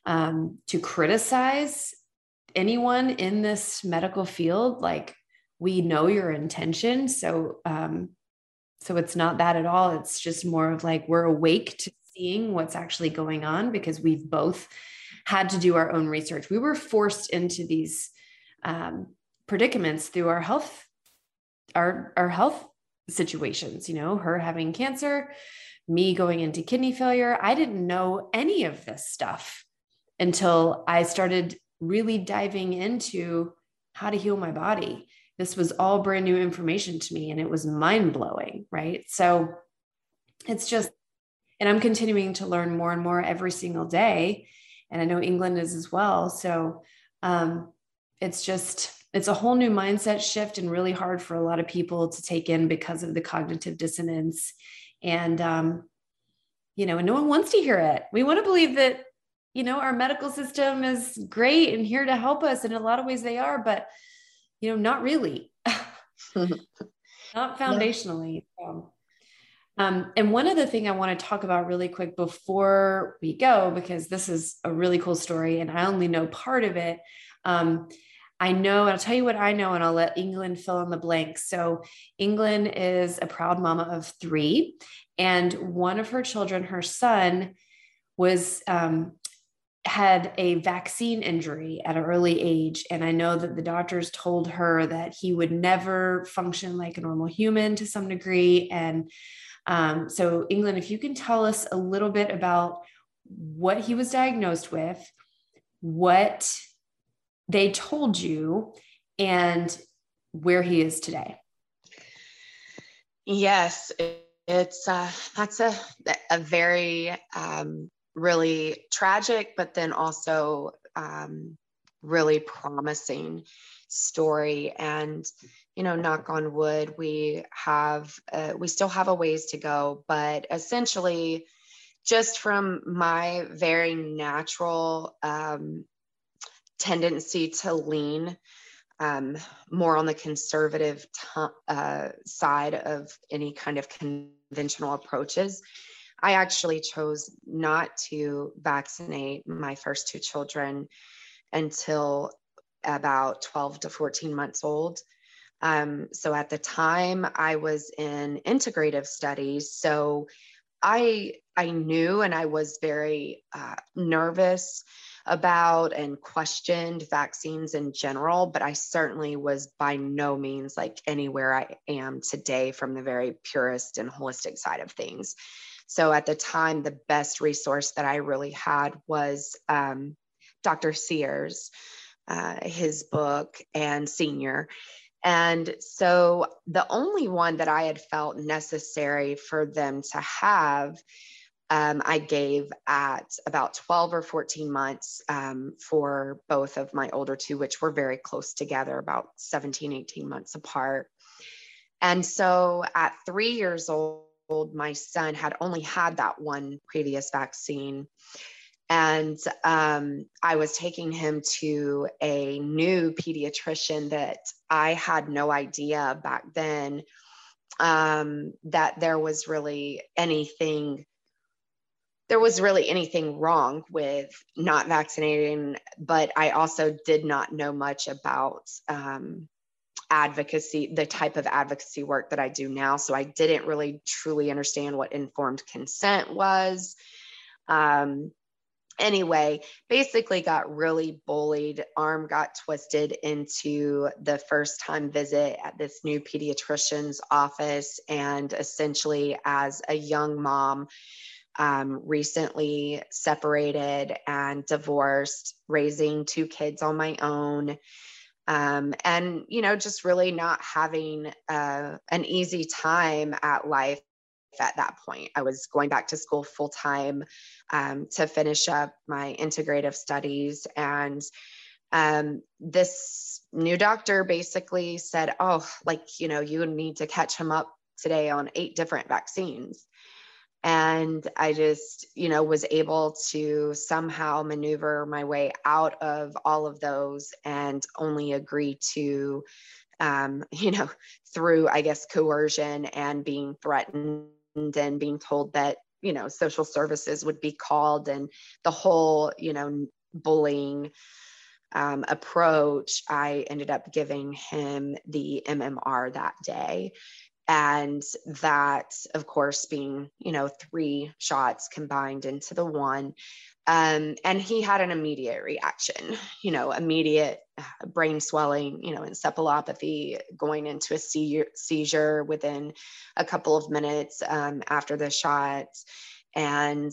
[SPEAKER 1] um to criticize anyone in this medical field like we know your intention. So um so it's not that at all. It's just more of like we're awake to seeing what's actually going on because we've both had to do our own research. We were forced into these um, predicaments through our health our our health situations, you know, her having cancer, me going into kidney failure. I didn't know any of this stuff until I started really diving into how to heal my body. This was all brand new information to me and it was mind blowing, right? So it's just, and I'm continuing to learn more and more every single day. And I know England is as well. So um, it's just, it's a whole new mindset shift and really hard for a lot of people to take in because of the cognitive dissonance and um, you know and no one wants to hear it we want to believe that you know our medical system is great and here to help us in a lot of ways they are but you know not really not foundationally so, um, and one other thing I want to talk about really quick before we go, because this is a really cool story and I only know part of it. Um, I know, and I'll tell you what I know, and I'll let England fill in the blanks. So, England is a proud mama of three, and one of her children, her son, was um, had a vaccine injury at an early age. And I know that the doctors told her that he would never function like a normal human to some degree. And um, so, England, if you can tell us a little bit about what he was diagnosed with, what they told you and where he is today.
[SPEAKER 2] Yes, it's uh, that's a a very um, really tragic, but then also um, really promising story. And you know, knock on wood, we have uh, we still have a ways to go, but essentially, just from my very natural um, tendency to lean um, more on the conservative t- uh, side of any kind of conventional approaches. I actually chose not to vaccinate my first two children until about 12 to 14 months old. Um, so at the time, I was in integrative studies. So I I knew and I was very uh, nervous about and questioned vaccines in general, but I certainly was by no means like anywhere I am today from the very purist and holistic side of things. So at the time, the best resource that I really had was um, Dr. Sears, uh, his book, and Senior. And so the only one that I had felt necessary for them to have, um, I gave at about 12 or 14 months um, for both of my older two, which were very close together, about 17, 18 months apart. And so at three years old, my son had only had that one previous vaccine. And um, I was taking him to a new pediatrician that I had no idea back then um, that there was really anything there was really anything wrong with not vaccinating, but I also did not know much about um, advocacy, the type of advocacy work that I do now. So I didn't really truly understand what informed consent was. Um, anyway, basically got really bullied. Arm got twisted into the first time visit at this new pediatrician's office. And essentially, as a young mom, um, recently separated and divorced, raising two kids on my own um, and you know just really not having uh, an easy time at life at that point. I was going back to school full time um, to finish up my integrative studies and um, this new doctor basically said oh like you know you need to catch him up today on eight different vaccines and i just you know was able to somehow maneuver my way out of all of those and only agree to um, you know through i guess coercion and being threatened and being told that you know social services would be called and the whole you know bullying um, approach i ended up giving him the mmr that day and that of course being you know three shots combined into the one um, and he had an immediate reaction you know immediate uh, brain swelling you know encephalopathy going into a seizure, within a couple of minutes um, after the shot and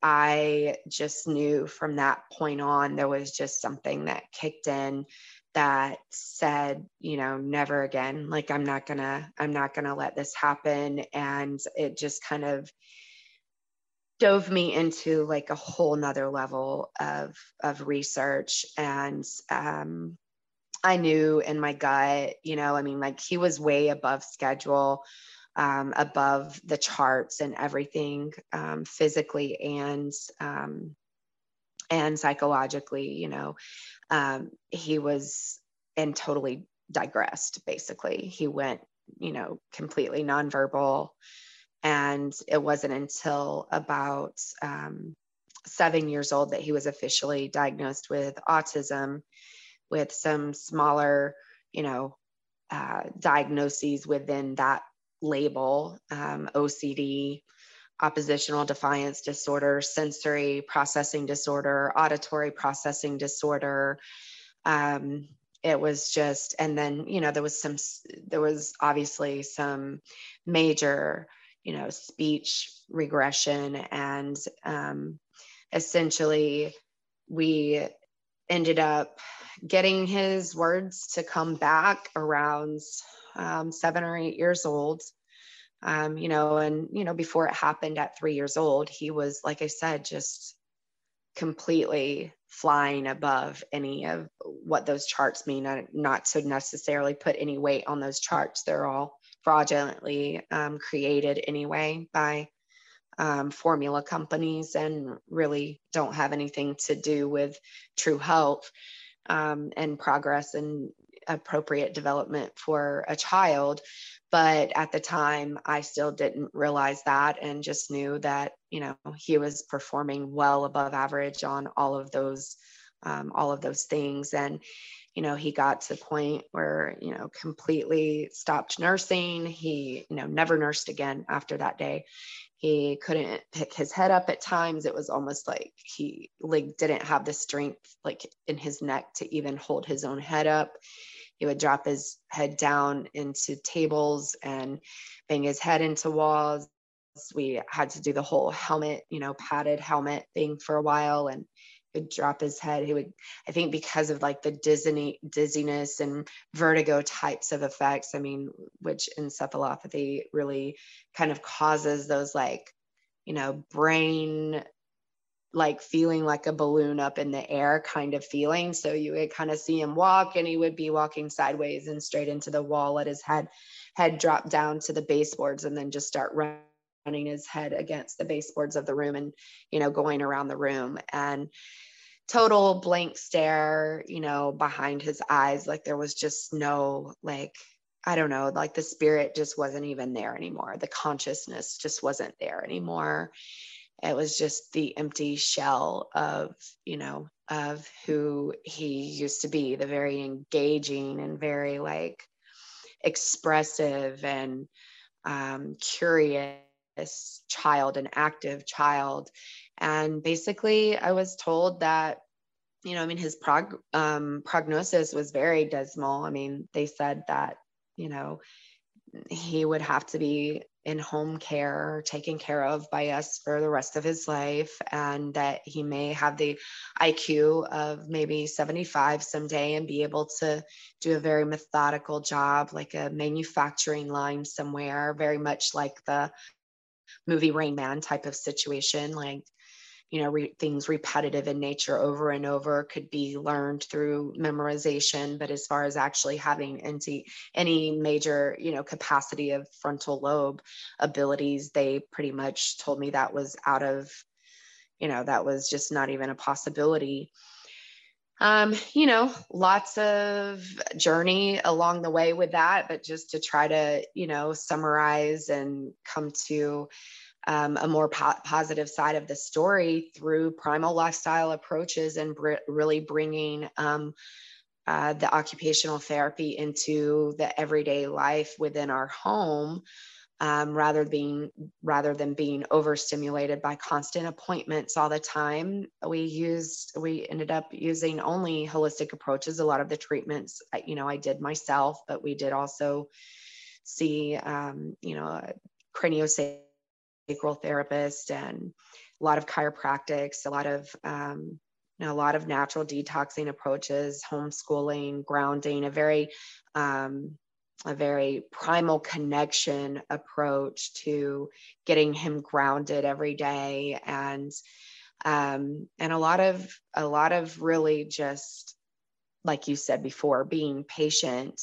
[SPEAKER 2] i just knew from that point on there was just something that kicked in that said you know never again like i'm not gonna i'm not gonna let this happen. And it just kind of dove me into like a whole nother level of of research. And um i knew in my gut you know i mean like he was way above schedule um, above the charts and everything um, physically and um, and psychologically you know um, he was and totally digressed basically. He went you know completely nonverbal. And it wasn't until about um, seven years old that he was officially diagnosed with autism with some smaller you know uh, diagnoses within that label um, ocd oppositional defiance disorder, sensory processing disorder, auditory processing disorder. Um, it was just, and then, you know, there was some, there was obviously some major, you know, speech regression. And um, essentially, we ended up getting his words to come back around um, seven or eight years old um, you know, and, you know, before it happened at three years old, he was, like I said, just completely flying above any of what those charts mean, not to necessarily put any weight on those charts. They're all fraudulently um, created anyway by um, formula companies and really don't have anything to do with true health um, and progress and appropriate development for a child. But at the time, I still didn't realize that and just knew that, you know, he was performing well above average on all of those, um, all of those things. And, you know, he got to the point where, you know, completely stopped nursing. He, you know, never nursed again after that day. He couldn't pick his head up at times. It was almost like he like didn't have the strength like in his neck to even hold his own head up he would drop his head down into tables and bang his head into walls we had to do the whole helmet, you know, padded helmet thing for a while and he would drop his head. He would, I think because of like the dizzy, dizziness and vertigo types of effects, I mean, which encephalopathy really kind of causes those like, you know, brain like feeling like a balloon up in the air kind of feeling. So you would kind of see him walk and he would be walking sideways and straight into the wall, let his head head drop down to the baseboards and then just start running his head against the baseboards of the room and you know going around the room and total blank stare, you know, behind his eyes like there was just no like I don't know, like the spirit just wasn't even there anymore. The consciousness just wasn't there anymore it was just the empty shell of you know of who he used to be the very engaging and very like expressive and um, curious child an active child. And basically i was told that you know i mean his prog- um, prognosis was very dismal. I mean they said that you know he would have to be in home care, taken care of by us for the rest of his life, and that he may have the IQ of maybe 75 someday and be able to do a very methodical job, like a manufacturing line somewhere, very much like the movie Rain Man type of situation, like you know re- things repetitive in nature over and over could be learned through memorization but as far as actually having any any major you know capacity of frontal lobe abilities they pretty much told me that was out of you know that was just not even a possibility. Um, you know, lots of journey along the way with that, but just to try to, you know, summarize and come to um, a more po- positive side of the story through primal lifestyle approaches and br- really bringing um, uh, the occupational therapy into the everyday life within our home um, rather being rather than being overstimulated by constant appointments all the time. We used we ended up using only holistic approaches. A lot of the treatments you know i did myself but we did also see um, you know craniosacral sacral therapist and a lot of chiropractics, a lot of um, you know, a lot of natural detoxing approaches, homeschooling, grounding, a very um, a very primal connection approach to getting him grounded every day. And um, and a lot of a lot of really just like you said before being patient.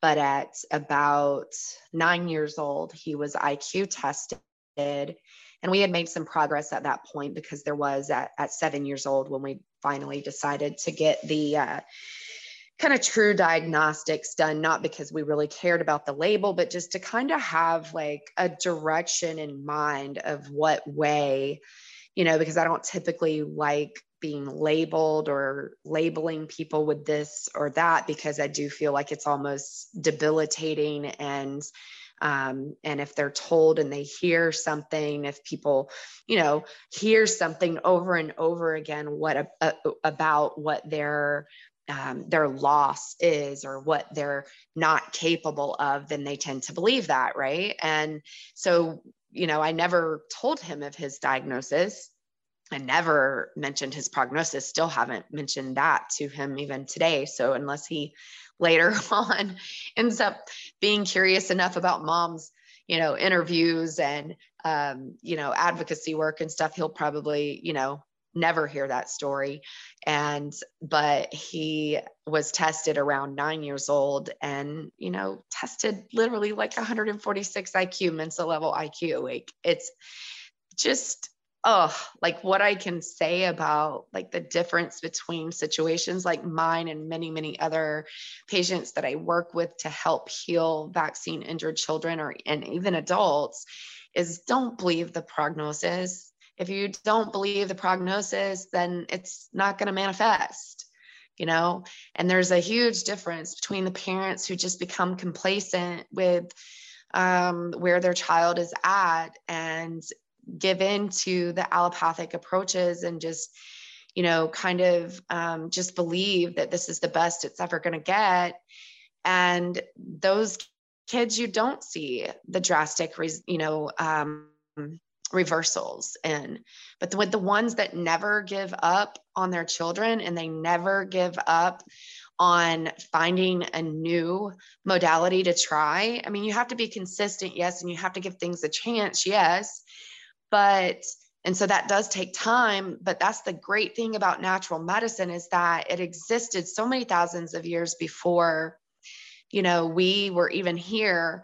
[SPEAKER 2] But at about nine years old he was iq tested and we had made some progress at that point because there was at, at seven years old when we finally decided to get the uh, kind of true diagnostics done, not because we really cared about the label, but just to kind of have like a direction in mind of what way, you know, because I don't typically like being labeled or labeling people with this or that because I do feel like it's almost debilitating and um, and if they're told and they hear something if people you know hear something over and over again what a, a, about what their um, their loss is or what they're not capable of then they tend to believe that right? And so you know i never told him of his diagnosis I never mentioned his prognosis, still haven't mentioned that to him even today. So, unless he later on ends up being curious enough about mom's you know interviews and um, you know advocacy work and stuff he'll probably you know never hear that story and but he was tested around nine years old and you know tested literally like 146 iq mental level iq like it's just oh, like what I can say about like the difference between situations like mine and many, many other patients that I work with to help heal vaccine injured children or and even adults is don't believe the prognosis. If you don't believe the prognosis, then it's not going to manifest you know and there's a huge difference between the parents who just become complacent with um, where their child is at and give in to the allopathic approaches and just you know kind of um, just believe that this is the best it's ever going to get. And those kids you don't see the drastic you know um, reversals in. But the, with the ones that never give up on their children and they never give up on finding a new modality to try i mean you have to be consistent yes and you have to give things a chance yes but and so that does take time but that's the great thing about natural medicine is that it existed so many thousands of years before you know we were even here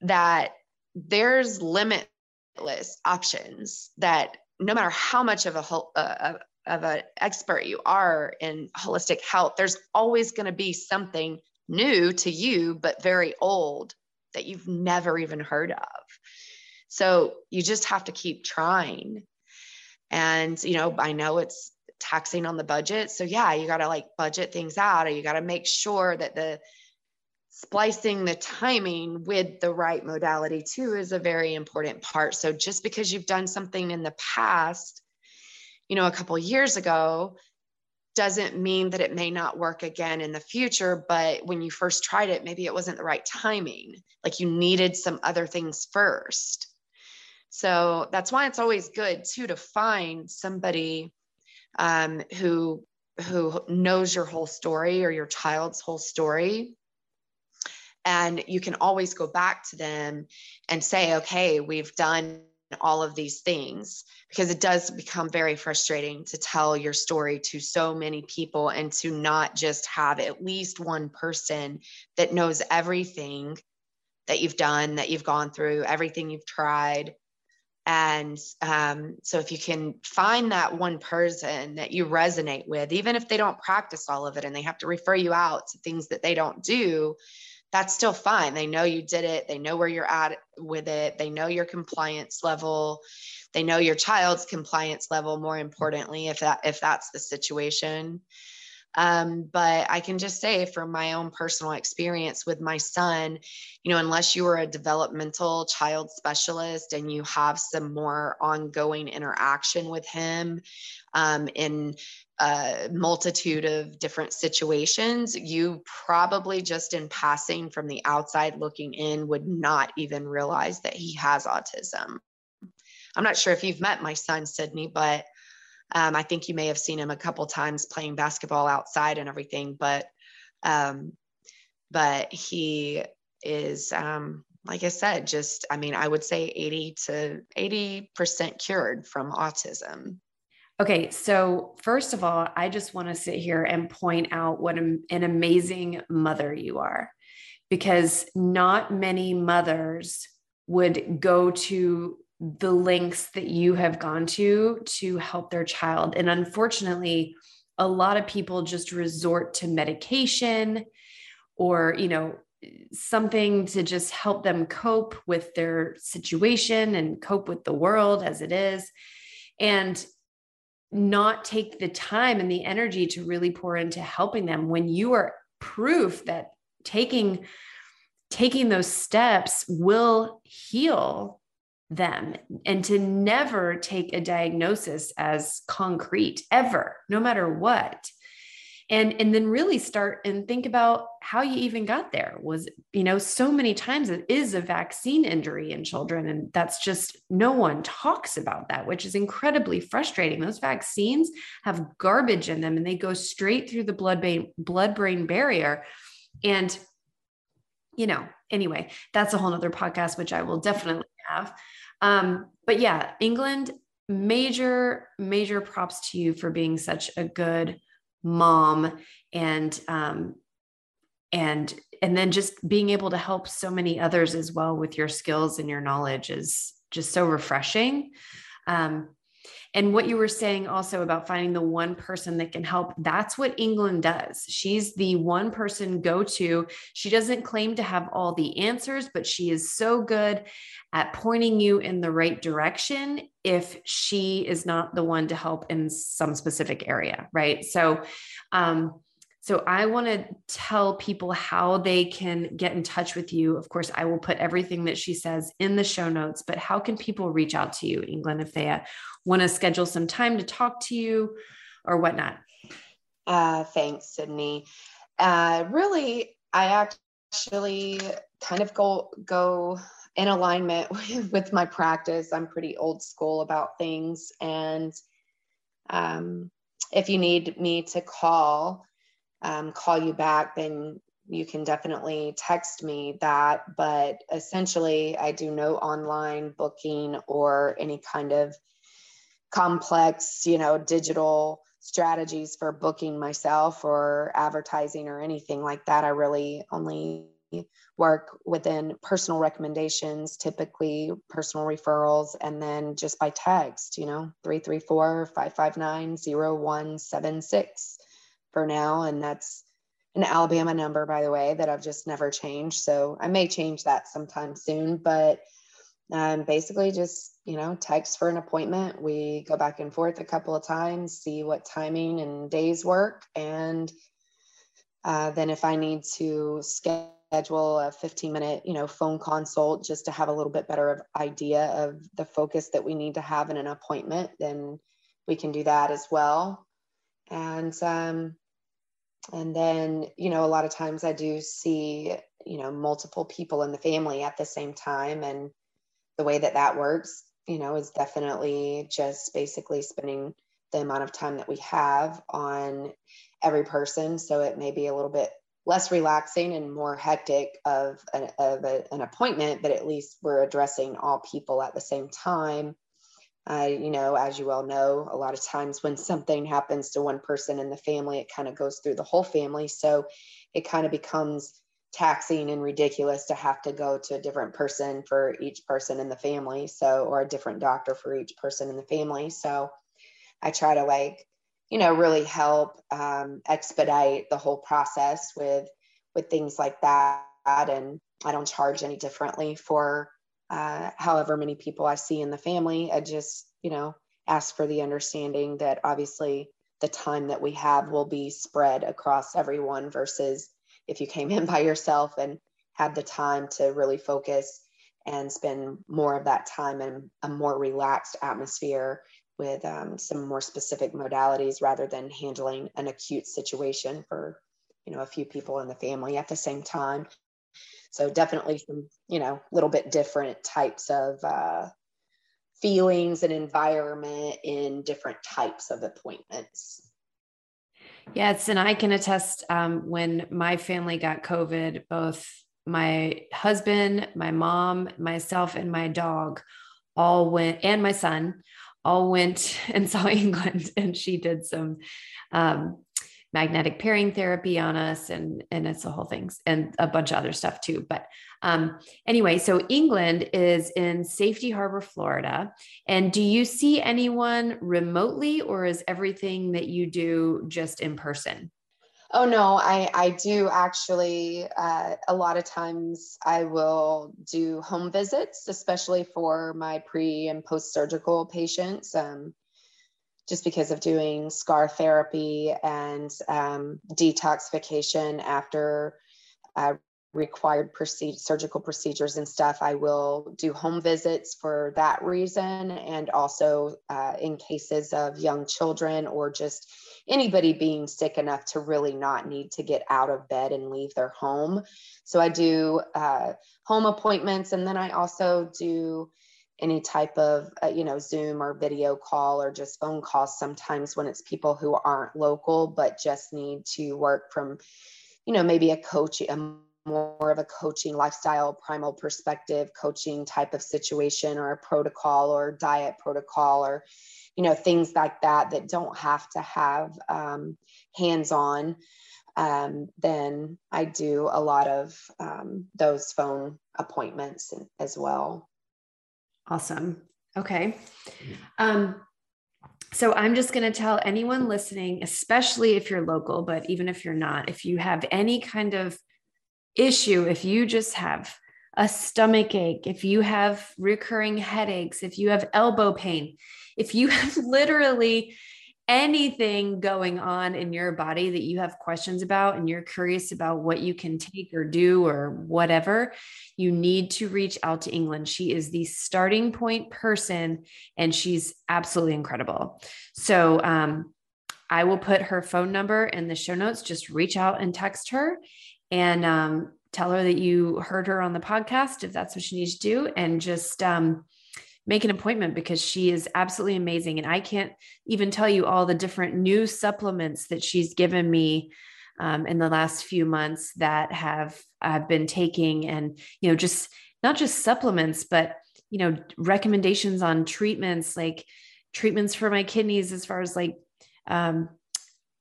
[SPEAKER 2] that there's limitless options that no matter how much of a whole uh, of an expert you are in holistic health there's always going to be something new to you but very old that you've never even heard of so you just have to keep trying and you know i know it's taxing on the budget so yeah you got to like budget things out or you got to make sure that the splicing the timing with the right modality too is a very important part. So just because you've done something in the past, you know, a couple years ago, doesn't mean that it may not work again in the future. But when you first tried it, maybe it wasn't the right timing. Like you needed some other things first. So that's why it's always good too to find somebody um, who who knows your whole story or your child's whole story and you can always go back to them and say, okay, we've done all of these things because it does become very frustrating to tell your story to so many people and to not just have at least one person that knows everything that you've done, that you've gone through, everything you've tried. And um, so, if you can find that one person that you resonate with, even if they don't practice all of it and they have to refer you out to things that they don't do, that's still fine. They know you did it. They know where you're at with it. They know your compliance level. They know your child's compliance level. More importantly, if that if that's the situation. Um, but I can just say from my own personal experience with my son, you know, unless you are a developmental child specialist and you have some more ongoing interaction with him um, in a multitude of different situations, you probably just in passing from the outside looking in would not even realize that he has autism. I'm not sure if you've met my son, Sydney, but um, I think you may have seen him a couple times playing basketball outside and everything, but um, but he is um, like I said, just I mean, I would say 80 to 80% cured from autism.
[SPEAKER 1] Okay, so first of all, I just want to sit here and point out what an amazing mother you are because not many mothers would go to the lengths that you have gone to to help their child. And unfortunately, a lot of people just resort to medication or, you know, something to just help them cope with their situation and cope with the world as it is. And not take the time and the energy to really pour into helping them when you are proof that taking taking those steps will heal them and to never take a diagnosis as concrete ever no matter what. And and then really start and think about how you even got there was you know so many times it is a vaccine injury in children and that's just no one talks about that which is incredibly frustrating. Those vaccines have garbage in them and they go straight through the blood brain blood brain barrier. And you know anyway that's a whole nother podcast which i will definitely have um, but yeah, England, major, major props to you for being such a good mom and um, and and then just being able to help so many others as well with your skills and your knowledge is just so refreshing. Um, and what you were saying also about finding the one person that can help, that's what England does. She's the one person go to. She doesn't claim to have all the answers, but she is so good at pointing you in the right direction if she is not the one to help in some specific area. Right. So, um, so I want to tell people how they can get in touch with you. Of course, I will put everything that she says in the show notes, but how can people reach out to you, England, if they uh, want to schedule some time to talk to you or whatnot?
[SPEAKER 2] Uh, thanks, Sydney. Uh, really, I actually kind of go go in alignment with my practice. I'm pretty old school about things. And um, if you need me to call, um, call you back, then you can definitely text me that. But essentially, I do no online booking or any kind of complex, you know, digital strategies for booking myself or advertising or anything like that. I really only work within personal recommendations, typically personal referrals, and then just by text, you know, 334 559 0176 for now. And that's an Alabama number, by the way, that I've just never changed. So I may change that sometime soon, but um, basically just, you know, text for an appointment. We go back and forth a couple of times, see what timing and days work. And uh, then if I need to schedule a 15 minute, you know, phone consult just to have a little bit better of idea of the focus that we need to have in an appointment, then we can do that as well. And um, and then you know a lot of times i do see you know multiple people in the family at the same time and the way that that works you know is definitely just basically spending the amount of time that we have on every person. So it may be a little bit less relaxing and more hectic of an, of a, an appointment but at least we're addressing all people at the same time uh, you know, as you all know, a lot of times when something happens to one person in the family, it kind of goes through the whole family. So it kind of becomes taxing and ridiculous to have to go to a different person for each person in the family. So, or a different doctor for each person in the family. So I try to like, you know, really help um, expedite the whole process with with things like that. And I don't charge any differently for uh, however many people I see in the family. I just, you know, ask for the understanding that obviously the time that we have will be spread across everyone versus if you came in by yourself and had the time to really focus and spend more of that time in a more relaxed atmosphere with um, some more specific modalities rather than handling an acute situation for you know a few people in the family at the same time so definitely some, you know, little bit different types of uh, feelings and environment in different types of appointments.
[SPEAKER 1] Yes, and I can attest um, when my family got COVID, both my husband, my mom, myself, and my dog all went, and my son all went and saw England, and she did some um, magnetic pairing therapy on us and and it's the whole things and a bunch of other stuff too but um anyway so england is in safety harbor florida and do you see anyone remotely or is everything that you do just in person
[SPEAKER 2] Oh no, I I do actually. Uh, a lot of times I will do home visits, especially for my pre and post surgical patients. Um, just because of doing scar therapy and um, detoxification after uh, required surgical procedures and stuff, I will do home visits for that reason. And also uh, in cases of young children or just anybody being sick enough to really not need to get out of bed and leave their home. So I do uh, home appointments and then I also do any type of uh, you know zoom or video call or just phone calls sometimes when it's people who aren't local but just need to work from you know maybe a coach a more of a coaching lifestyle primal perspective coaching type of situation or a protocol or diet protocol or you know things like that that don't have to have um, hands-on um, then i do a lot of um, those phone appointments as well
[SPEAKER 1] Awesome. Okay. Um, so I'm just going to tell anyone listening, especially if you're local, but even if you're not, if you have any kind of issue, if you just have a stomach ache, if you have recurring headaches, if you have elbow pain, if you have literally anything going on in your body that you have questions about and you're curious about what you can take or do or whatever, you need to reach out to England. She is the starting point person and she's absolutely incredible. So, um, I will put her phone number in the show notes. Just reach out and text her. And um, tell her that you heard her on the podcast if that's what she needs to do, and just um, make an appointment because she is absolutely amazing. And I can't even tell you all the different new supplements that she's given me um, in the last few months that have I've been taking, and you know, just not just supplements, but you know, recommendations on treatments like treatments for my kidneys as far as like um,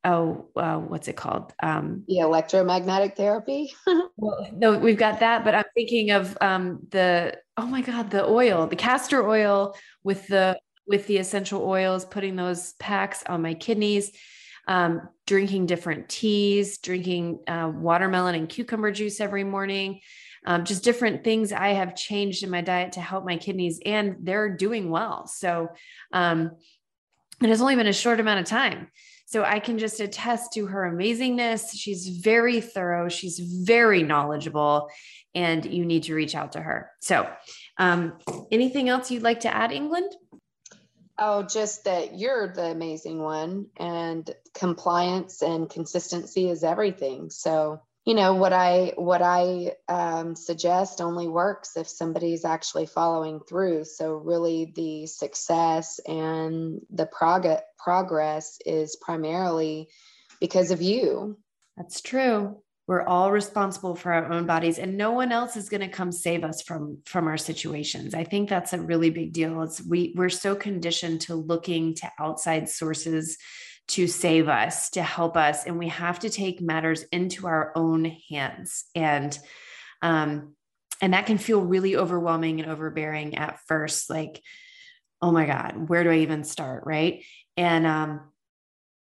[SPEAKER 1] oh uh, what's it called
[SPEAKER 2] um the electromagnetic therapy
[SPEAKER 1] well no we've got that but i'm thinking of um the oh my god the oil the castor oil with the with the essential oils putting those packs on my kidneys um, drinking different teas drinking uh, watermelon and cucumber juice every morning. Um, just different things i have changed in my diet to help my kidneys and they're doing well. So um, it has only been a short amount of time. So I can just attest to her amazingness. She's very thorough, she's very knowledgeable, and you need to reach out to her. So, um, anything else you'd like to add, England?
[SPEAKER 2] Oh, just that you're the amazing one, and compliance and consistency is everything. So, you know what i what i um, suggest only works if somebody's actually following through so really the success and the prog- progress is primarily because of you
[SPEAKER 1] that's true we're all responsible for our own bodies and no one else is going to come save us from from our situations i think that's a really big deal it's we we're so conditioned to looking to outside sources to save us, to help us. And we have to take matters into our own hands. And, um, and that can feel really overwhelming and overbearing at first. Like, oh my God, where do I even start? Right. And, um,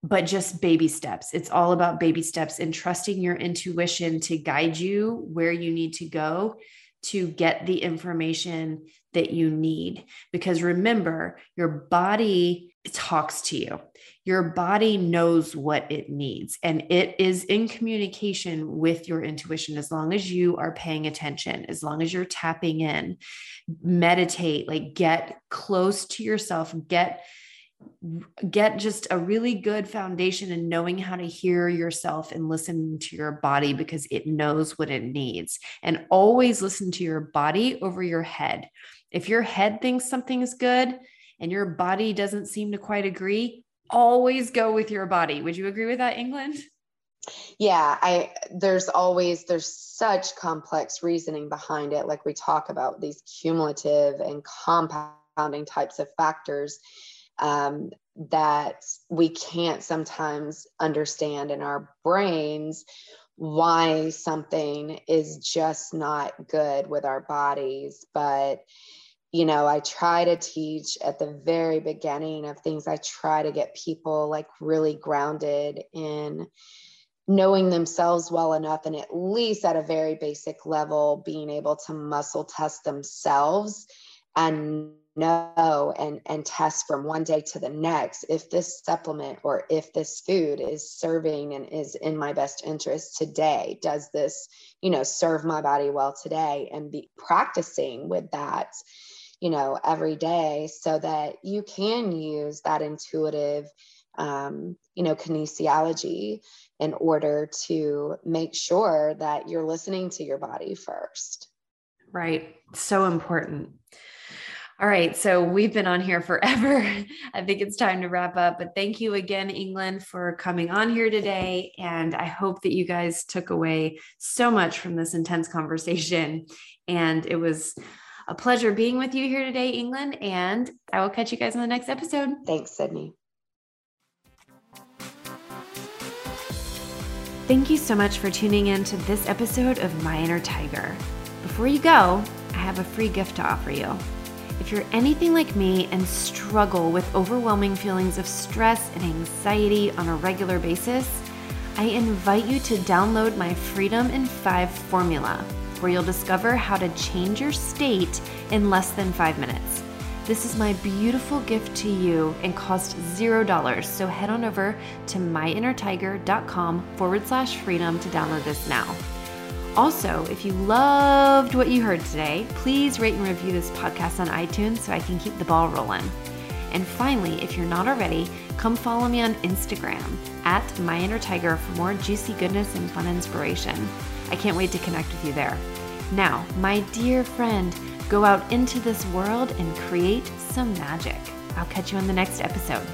[SPEAKER 1] but just baby steps. It's all about baby steps and trusting your intuition to guide you where you need to go to get the information that you need. Because remember, your body talks to you. Your body knows what it needs, and it is in communication with your intuition as long as you are paying attention, as long as you're tapping in, meditate, like get close to yourself, get get just a really good foundation in knowing how to hear yourself and listen to your body because it knows what it needs. And always listen to your body over your head. If your head thinks something is good and your body doesn't seem to quite agree, always go with your body. Would you agree with that, England?
[SPEAKER 2] Yeah, I there's always there's such complex reasoning behind it like we talk about these cumulative and compounding types of factors um, that we can't sometimes understand in our brains why something is just not good with our bodies. But, you know, I try to teach at the very beginning of things, I try to get people like really grounded in knowing themselves well enough and at least at a very basic level being able to muscle test themselves and know and and test from one day to the next if this supplement or if this food is serving and is in my best interest today. Does this you know serve my body well today? And be practicing with that you know every day so that you can use that intuitive um, you know kinesiology in order to make sure that you're listening to your body first.
[SPEAKER 1] Right. So important all right. So we've been on here forever. I think it's time to wrap up. But thank you again, England, for coming on here today. And I hope that you guys took away so much from this intense conversation. And it was a pleasure being with you here today, England. And I will catch you guys on the next episode.
[SPEAKER 2] Thanks, Sydney.
[SPEAKER 1] Thank you so much for tuning in to this episode of My Inner Tiger. Before you go, I have a free gift to offer you. If you're anything like me and struggle with overwhelming feelings of stress and anxiety on a regular basis, I invite you to download my Freedom in 5 formula, where you'll discover how to change your state in less than five minutes. This is my beautiful gift to you and costs zero dollars. So head on over to myinnertiger.com forward slash freedom to download this now. Also, if you loved what you heard today, please rate and review this podcast on iTunes so I can keep the ball rolling. And finally, if you're not already, come follow me on Instagram at My for more juicy goodness and fun inspiration. I can't wait to connect with you there. Now, my dear friend, go out into this world and create some magic. I'll catch you on the next episode.